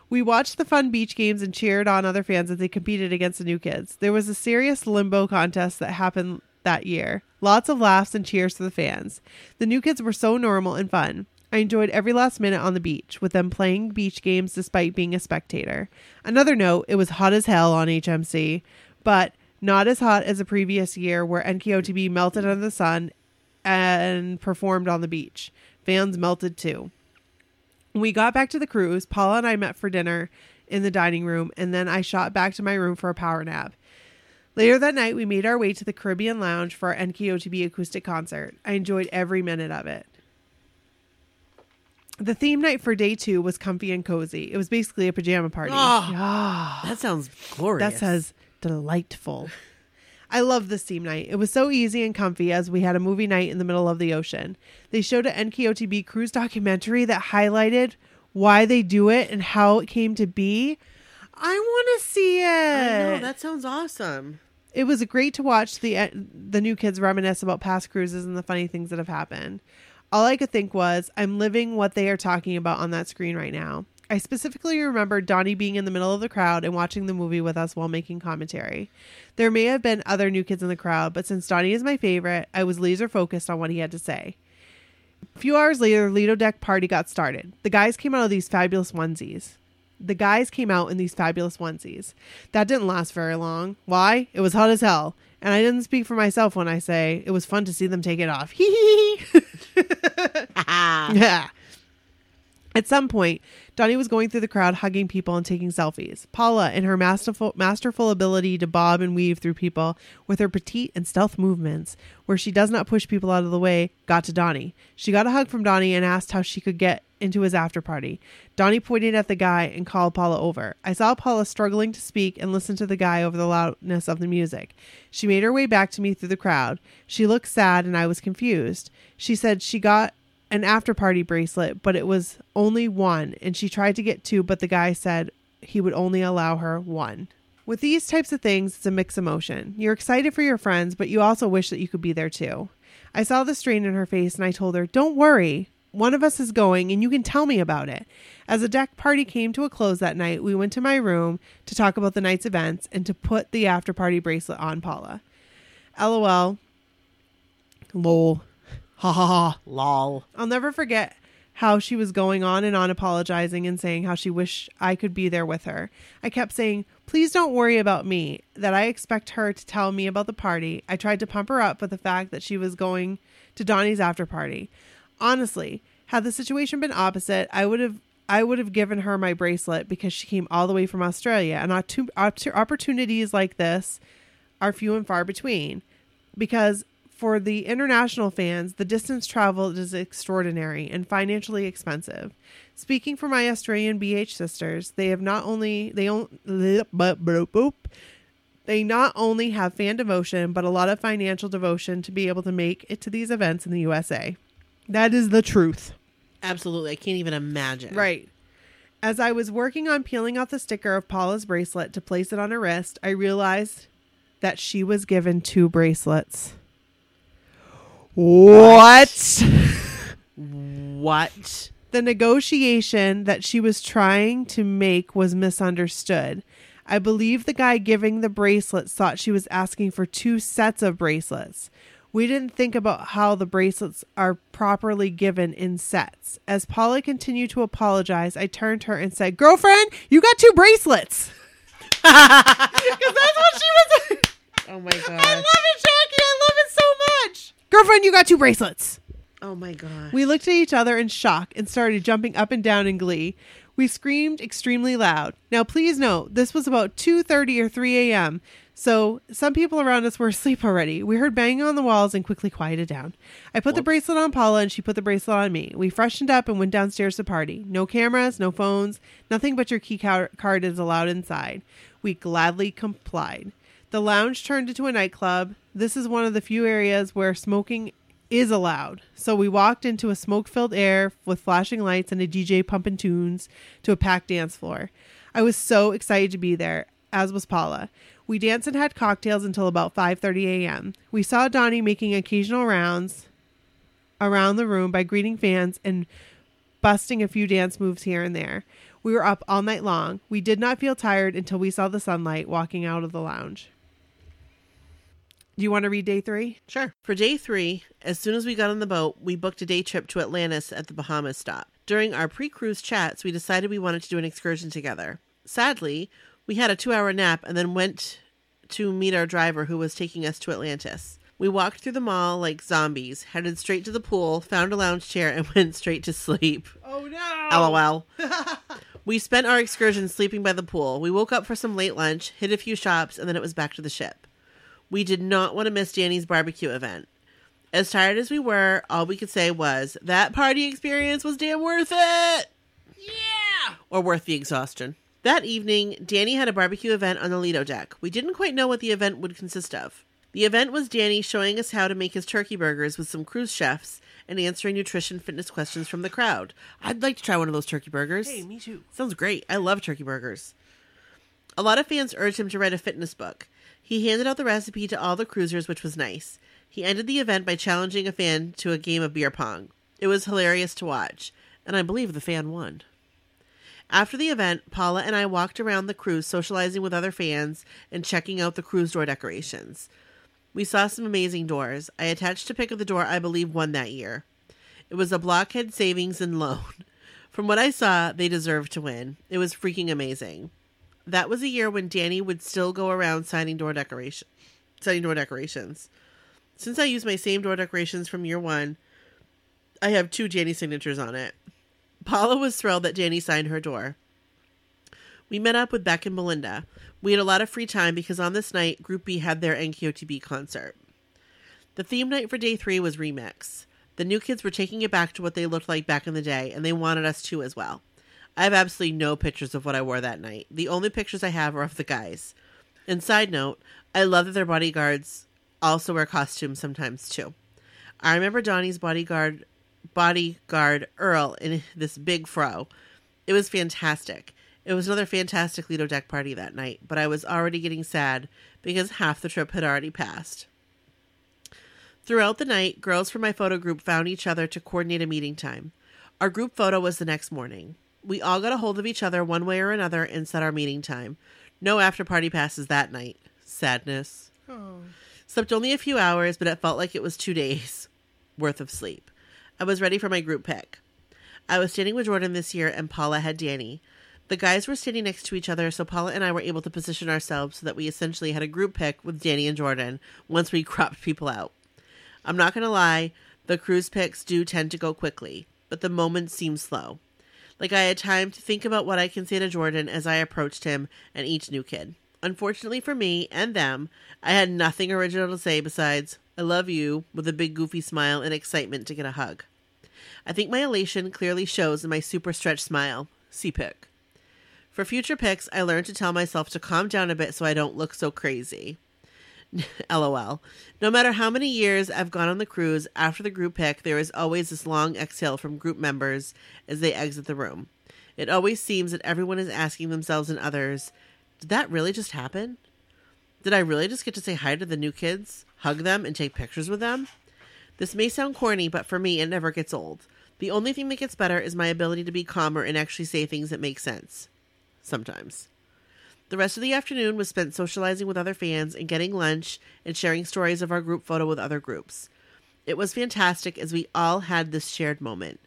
We watched the fun beach games and cheered on other fans as they competed against the new kids. There was a serious limbo contest that happened that year. Lots of laughs and cheers to the fans. The new kids were so normal and fun. I enjoyed every last minute on the beach with them playing beach games despite being a spectator. Another note, it was hot as hell on HMC, but not as hot as the previous year where NKOTB melted under the sun and performed on the beach. Fans melted too. When we got back to the cruise, Paula and I met for dinner in the dining room, and then I shot back to my room for a power nap. Later that night, we made our way to the Caribbean Lounge for our NKOTB acoustic concert. I enjoyed every minute of it. The theme night for day two was comfy and cozy. It was basically a pajama party. Oh, that sounds glorious. That says delightful. I love this theme night. It was so easy and comfy as we had a movie night in the middle of the ocean. They showed an NKOTB cruise documentary that highlighted why they do it and how it came to be. I want to see it. I know, that sounds awesome. it was great to watch the uh, the new kids reminisce about past cruises and the funny things that have happened. All I could think was, I'm living what they are talking about on that screen right now. I specifically remember Donnie being in the middle of the crowd and watching the movie with us while making commentary. There may have been other new kids in the crowd, but since Donnie is my favorite, I was laser focused on what he had to say. A few hours later, the Lido Deck party got started. The guys came out of these fabulous onesies. The guys came out in these fabulous onesies. That didn't last very long. Why? It was hot as hell. And I didn't speak for myself when I say it was fun to see them take it off. Hee hee hee. Yeah. At some point, Donnie was going through the crowd hugging people and taking selfies. Paula, in her masterful, masterful ability to bob and weave through people with her petite and stealth movements, where she does not push people out of the way, got to Donnie. She got a hug from Donnie and asked how she could get into his after party. Donnie pointed at the guy and called Paula over. I saw Paula struggling to speak and listen to the guy over the loudness of the music. She made her way back to me through the crowd. She looked sad and I was confused. She said she got an after party bracelet, but it was only one, and she tried to get two, but the guy said he would only allow her one. With these types of things, it's a mixed emotion. You're excited for your friends, but you also wish that you could be there too. I saw the strain in her face and I told her, Don't worry. One of us is going and you can tell me about it. As the deck party came to a close that night, we went to my room to talk about the night's events and to put the after party bracelet on Paula. LOL. Lol. Ha ha ha. Lol. I'll never forget how she was going on and on apologizing and saying how she wished I could be there with her. I kept saying, Please don't worry about me, that I expect her to tell me about the party. I tried to pump her up with the fact that she was going to Donnie's after party. Honestly, had the situation been opposite, I would have I would have given her my bracelet because she came all the way from Australia, and opportunities like this are few and far between. Because for the international fans, the distance traveled is extraordinary and financially expensive. Speaking for my Australian BH sisters, they have not only they on, they not only have fan devotion but a lot of financial devotion to be able to make it to these events in the USA. That is the truth. Absolutely. I can't even imagine. Right. As I was working on peeling off the sticker of Paula's bracelet to place it on her wrist, I realized that she was given two bracelets. What? What? The negotiation that she was trying to make was misunderstood. I believe the guy giving the bracelets thought she was asking for two sets of bracelets. We didn't think about how the bracelets are properly given in sets. As Paula continued to apologize, I turned to her and said, Girlfriend, you got two bracelets. Because that's what she was. Oh my God. I love it, Jackie. I love it so much. Girlfriend, you got two bracelets. Oh my god. We looked at each other in shock and started jumping up and down in glee. We screamed extremely loud. Now, please note, this was about 2:30 or 3 a.m., so some people around us were asleep already. We heard banging on the walls and quickly quieted down. I put the bracelet on Paula and she put the bracelet on me. We freshened up and went downstairs to party. No cameras, no phones, nothing but your key card is allowed inside. We gladly complied. The lounge turned into a nightclub. This is one of the few areas where smoking is allowed. So we walked into a smoke filled air with flashing lights and a DJ pumping tunes to a packed dance floor. I was so excited to be there, as was Paula. We danced and had cocktails until about 5:30 a.m. We saw Donnie making occasional rounds around the room by greeting fans and busting a few dance moves here and there. We were up all night long. We did not feel tired until we saw the sunlight walking out of the lounge. Do you want to read day 3? Sure. For day three, as soon as we got on the boat, we booked a day trip to Atlantis at the Bahamas stop. During our pre cruise chats, we decided we wanted to do an excursion together. Sadly, we had a two hour nap and then went to meet our driver who was taking us to Atlantis. We walked through the mall like zombies, headed straight to the pool, found a lounge chair, and went straight to sleep. Oh no. LOL. we spent our excursion sleeping by the pool. We woke up for some late lunch, hit a few shops, and then it was back to the ship. We did not want to miss Danny's barbecue event. As tired as we were, all we could say was, that party experience was damn worth it! Yeah! Or worth the exhaustion. That evening, Danny had a barbecue event on the Lido deck. We didn't quite know what the event would consist of. The event was Danny showing us how to make his turkey burgers with some cruise chefs and answering nutrition fitness questions from the crowd. I'd like to try one of those turkey burgers. Hey, me too. Sounds great. I love turkey burgers. A lot of fans urged him to write a fitness book. He handed out the recipe to all the cruisers, which was nice. He ended the event by challenging a fan to a game of beer pong. It was hilarious to watch, and I believe the fan won. After the event, Paula and I walked around the cruise socializing with other fans and checking out the cruise door decorations. We saw some amazing doors. I attached a pic of the door I believe won that year. It was a Blockhead Savings and Loan. From what I saw, they deserved to win. It was freaking amazing. That was a year when Danny would still go around signing door decoration setting door decorations. Since I use my same door decorations from year one, I have two Danny signatures on it. Paula was thrilled that Danny signed her door. We met up with Beck and Belinda. We had a lot of free time because on this night, Group B had their NKOTB concert. The theme night for day three was Remix. The new kids were taking it back to what they looked like back in the day, and they wanted us to as well. I have absolutely no pictures of what I wore that night. The only pictures I have are of the guys. And side note, I love that their bodyguards also wear costumes sometimes too. I remember Donnie's bodyguard bodyguard Earl in this big fro. It was fantastic. It was another fantastic Lido deck party that night, but I was already getting sad because half the trip had already passed. Throughout the night, girls from my photo group found each other to coordinate a meeting time. Our group photo was the next morning. We all got a hold of each other one way or another and set our meeting time. No after party passes that night. Sadness. Oh. Slept only a few hours, but it felt like it was two days worth of sleep. I was ready for my group pick. I was standing with Jordan this year, and Paula had Danny. The guys were standing next to each other, so Paula and I were able to position ourselves so that we essentially had a group pick with Danny and Jordan once we cropped people out. I'm not going to lie, the cruise picks do tend to go quickly, but the moments seem slow. Like I had time to think about what I can say to Jordan as I approached him and each new kid. Unfortunately for me and them, I had nothing original to say besides, I love you, with a big goofy smile and excitement to get a hug. I think my elation clearly shows in my super stretched smile. See pic. For future pics, I learned to tell myself to calm down a bit so I don't look so crazy. LOL. No matter how many years I've gone on the cruise, after the group pick, there is always this long exhale from group members as they exit the room. It always seems that everyone is asking themselves and others, did that really just happen? Did I really just get to say hi to the new kids, hug them, and take pictures with them? This may sound corny, but for me, it never gets old. The only thing that gets better is my ability to be calmer and actually say things that make sense. Sometimes. The rest of the afternoon was spent socializing with other fans and getting lunch and sharing stories of our group photo with other groups. It was fantastic as we all had this shared moment.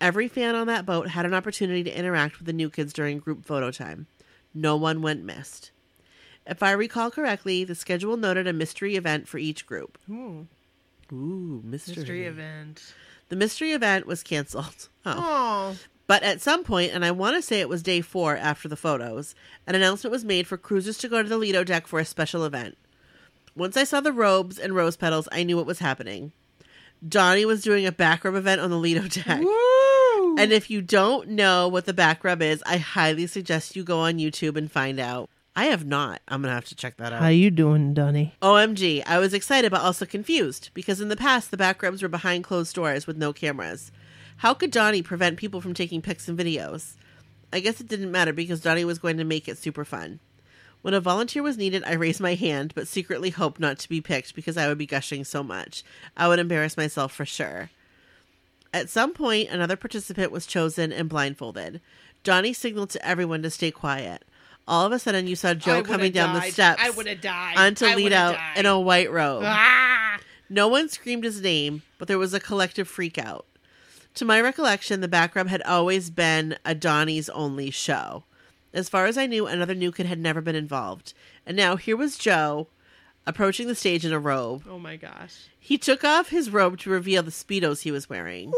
Every fan on that boat had an opportunity to interact with the new kids during group photo time. No one went missed. If I recall correctly, the schedule noted a mystery event for each group. Ooh, Ooh, mystery. mystery event. The mystery event was canceled. Oh. Oh, But at some point, and I want to say it was day four after the photos, an announcement was made for cruisers to go to the Lido deck for a special event. Once I saw the robes and rose petals, I knew what was happening. Donnie was doing a back rub event on the Lido deck. woo! And if you don't know what the back rub is, I highly suggest you go on YouTube and find out. I have not. I'm going to have to check that out. how you doing, Donnie? OMG, I was excited but also confused because in the past the back rubs were behind closed doors with no cameras. How could Donnie prevent people from taking pics and videos? I guess it didn't matter because Donnie was going to make it super fun. When a volunteer was needed, I raised my hand, but secretly hoped not to be picked because I would be gushing so much. I would embarrass myself for sure. At some point, another participant was chosen and blindfolded. Donnie signaled to everyone to stay quiet. All of a sudden, you saw Joe coming down the steps I would have died. onto would've in a white robe. Ah! No one screamed his name, but there was a collective freak out. To my recollection, the back rub had always been a Donnie's only show. As far as I knew, another new kid had never been involved. And now here was Joe approaching the stage in a robe. Oh my gosh. He took off his robe to reveal the Speedos he was wearing.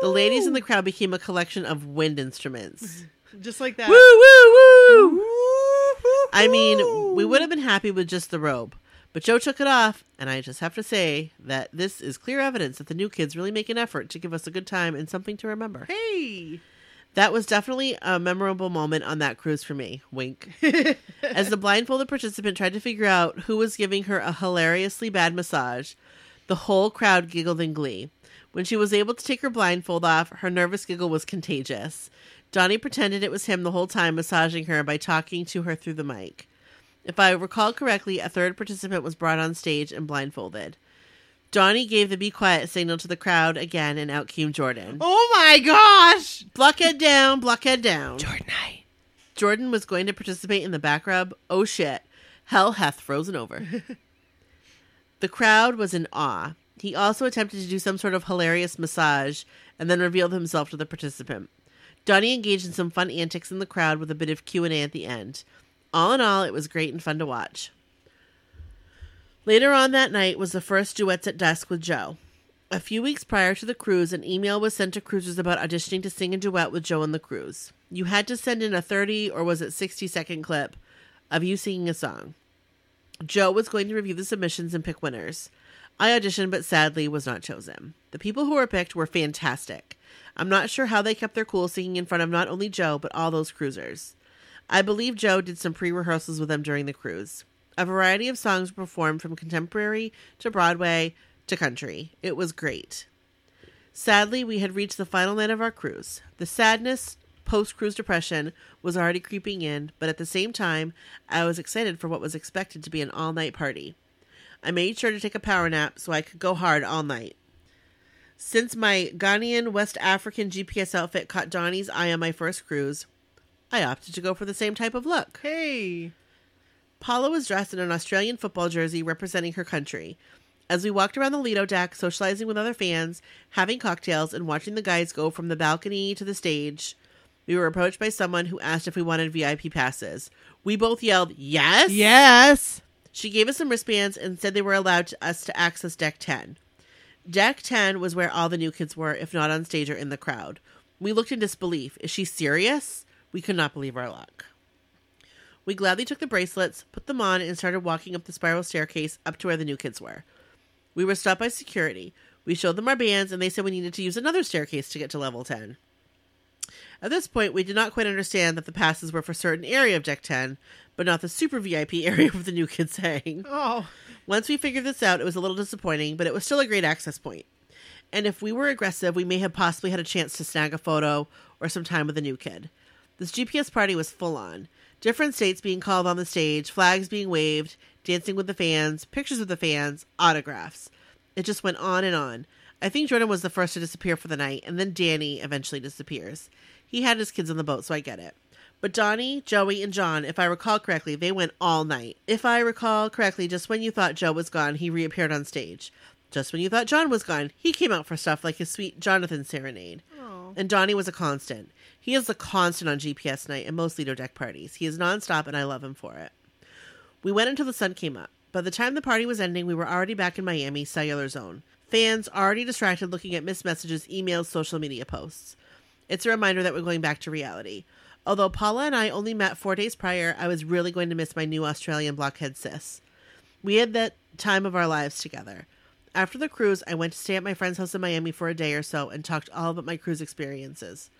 The ladies in the crowd became a collection of wind instruments. Just like that. woo, woo, woo! I mean, we would have been happy with just the robe. But Joe took it off, and I just have to say that this is clear evidence that the new kids really make an effort to give us a good time and something to remember. Hey. That was definitely a memorable moment on that cruise for me. Wink. As the blindfolded participant tried to figure out who was giving her a hilariously bad massage, the whole crowd giggled in glee. When she was able to take her blindfold off, her nervous giggle was contagious. Donnie pretended it was him the whole time massaging her by talking to her through the mic. If I recall correctly, a third participant was brought on stage and blindfolded. Donnie gave the be quiet signal to the crowd again, and out came Jordan. Oh my gosh. Blockhead down, blockhead down. Jordan Knight. Jordan was going to participate in the back rub. Oh shit. Hell hath frozen over. the crowd was in awe. He also attempted to do some sort of hilarious massage and then revealed himself to the participant. Donnie engaged in some fun antics in the crowd with a bit of Q&A at the end. All in all, it was great and fun to watch. Later on that night was the first duets at dusk with Joe. A few weeks prior to the cruise, an email was sent to cruisers about auditioning to sing a duet with Joe on the cruise. You had to send in a 30 or was it 60 second clip of you singing a song. Joe was going to review the submissions and pick winners. I auditioned, but sadly was not chosen. The people who were picked were fantastic. I'm not sure how they kept their cool singing in front of not only Joe, but all those cruisers. I believe Joe did some pre rehearsals with them during the cruise. A variety of songs were performed from contemporary to Broadway to country. It was great. Sadly, we had reached the final night of our cruise. The sadness, post cruise depression, was already creeping in, but at the same time, I was excited for what was expected to be an all night party. I made sure to take a power nap so I could go hard all night. Since my Ghanaian West African GPS outfit caught Donnie's eye on my first cruise, I opted to go for the same type of look. Hey. Paula was dressed in an Australian football jersey representing her country. As we walked around the Lido deck, socializing with other fans, having cocktails, and watching the guys go from the balcony to the stage, we were approached by someone who asked if we wanted VIP passes. We both yelled, Yes! Yes. She gave us some wristbands and said they were allowed to us to access Deck 10. Deck 10 was where all the new kids were, if not on stage or in the crowd. We looked in disbelief. Is she serious? We could not believe our luck. We gladly took the bracelets, put them on, and started walking up the spiral staircase up to where the new kids were. We were stopped by security. We showed them our bands, and they said we needed to use another staircase to get to level 10. At this point, we did not quite understand that the passes were for certain area of Deck 10, but not the super VIP area where the new kids sang. Oh. Once we figured this out, it was a little disappointing, but it was still a great access point. And if we were aggressive, we may have possibly had a chance to snag a photo or some time with a new kid. This GPS party was full on. Different states being called on the stage, flags being waved, dancing with the fans, pictures with the fans, autographs. It just went on and on. I think Jordan was the first to disappear for the night, and then Danny eventually disappears. He had his kids on the boat, so I get it. But Donnie, Joey, and John, if I recall correctly, they went all night. If I recall correctly, just when you thought Joe was gone, he reappeared on stage. Just when you thought John was gone, he came out for stuff like his sweet Jonathan serenade. Oh. And Donnie was a constant. He is a constant on GPS night and most Lido deck parties. He is nonstop, and I love him for it. We went until the sun came up. By the time the party was ending, we were already back in Miami, cellular zone. Fans already distracted looking at missed messages, emails, social media posts. It's a reminder that we're going back to reality. Although Paula and I only met four days prior, I was really going to miss my new Australian blockhead sis. We had that time of our lives together. After the cruise, I went to stay at my friend's house in Miami for a day or so and talked all about my cruise experiences.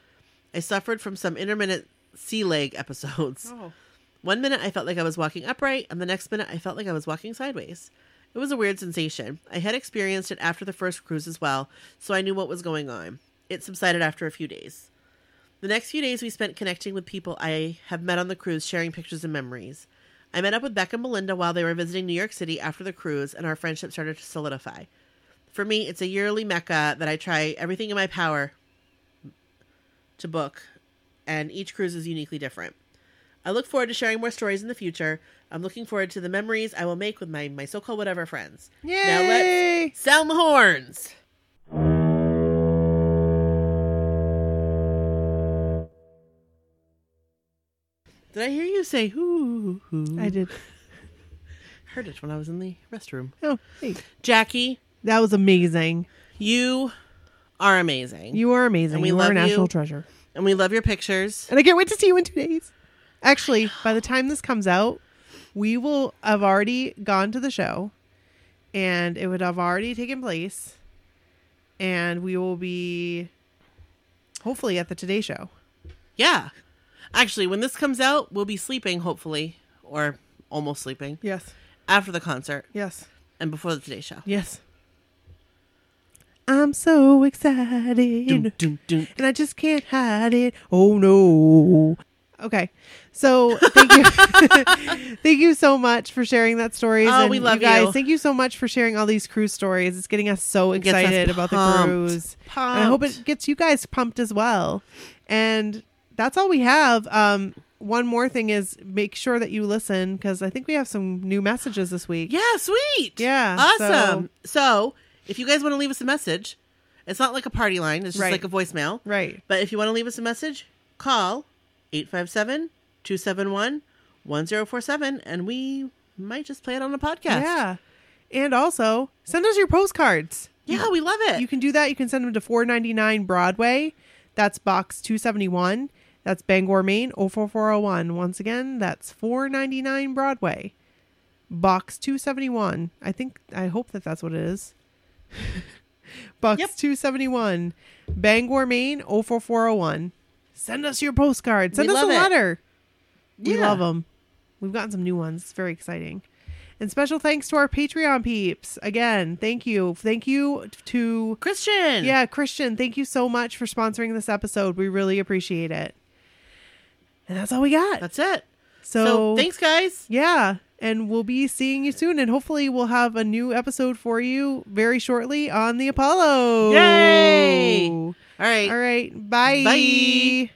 I suffered from some intermittent sea leg episodes. Oh. One minute I felt like I was walking upright, and the next minute I felt like I was walking sideways. It was a weird sensation. I had experienced it after the first cruise as well, so I knew what was going on. It subsided after a few days. The next few days we spent connecting with people I have met on the cruise, sharing pictures and memories. I met up with Beck and Belinda while they were visiting New York City after the cruise, and our friendship started to solidify. For me, it's a yearly mecca that I try everything in my power to book, and each cruise is uniquely different. I look forward to sharing more stories in the future. I'm looking forward to the memories I will make with my, my so called whatever friends. Now let's sound the horns. Did I hear you say hoo hoo? I did. heard it when I was in the restroom. Oh, hey. Jackie, That was amazing. you are amazing. You are amazing. And we you love are a national you. treasure. and we love your pictures. And I can't wait to see you in two days. Actually, by the time this comes out, we will have already gone to the show and it would have already taken place. And we will be hopefully at the Today Show. Yeah. Actually, when this comes out, we'll be sleeping, hopefully, or almost sleeping, Yes. after the concert Yes. and before the Today Show. Yes. I'm so excited. Dun, dun, dun. and I just can't hide it. Oh no. Okay. So thank you. thank you so much for sharing that stories. Oh, and we love you guys. you. Thank you so much for sharing all these cruise stories. It's getting us so gets us excited about the pumped. cruise. And I hope it gets you guys pumped as well. And that's all we have. Um one more thing is make sure that you listen because I think we have some new messages this week. Yeah, sweet. Yeah, Awesome. So, if you guys want to leave us a message, it's not like a party line, it's just Right. like a voicemail. Right. But if you want to leave us a message, call 857 271 1047 and we might just play it on the podcast. Yeah. And also, send us your postcards. Yeah, we love it. You can do that. You can send them to 499 Broadway. That's box 271. That's Bangor, Maine 04401. Once again, that's 499 Broadway. Box 271. I think I hope that that's what it is. box Yep. 271. Bangor, Maine 04401. Send us your postcard. Send We us a love it. letter. We Yeah. love them. We've gotten some new ones. It's very exciting. And special thanks to our Patreon peeps. Again, thank you. Thank you to Christian. yeah, Christian, thank you so much for sponsoring this episode. We really appreciate it. And that's all we got. That's it. so, So, thanks, guys. Yeah, and we'll be seeing you soon and hopefully we'll have a new episode for you very shortly on the Apollo. Yay! All right. All right. Bye. Bye.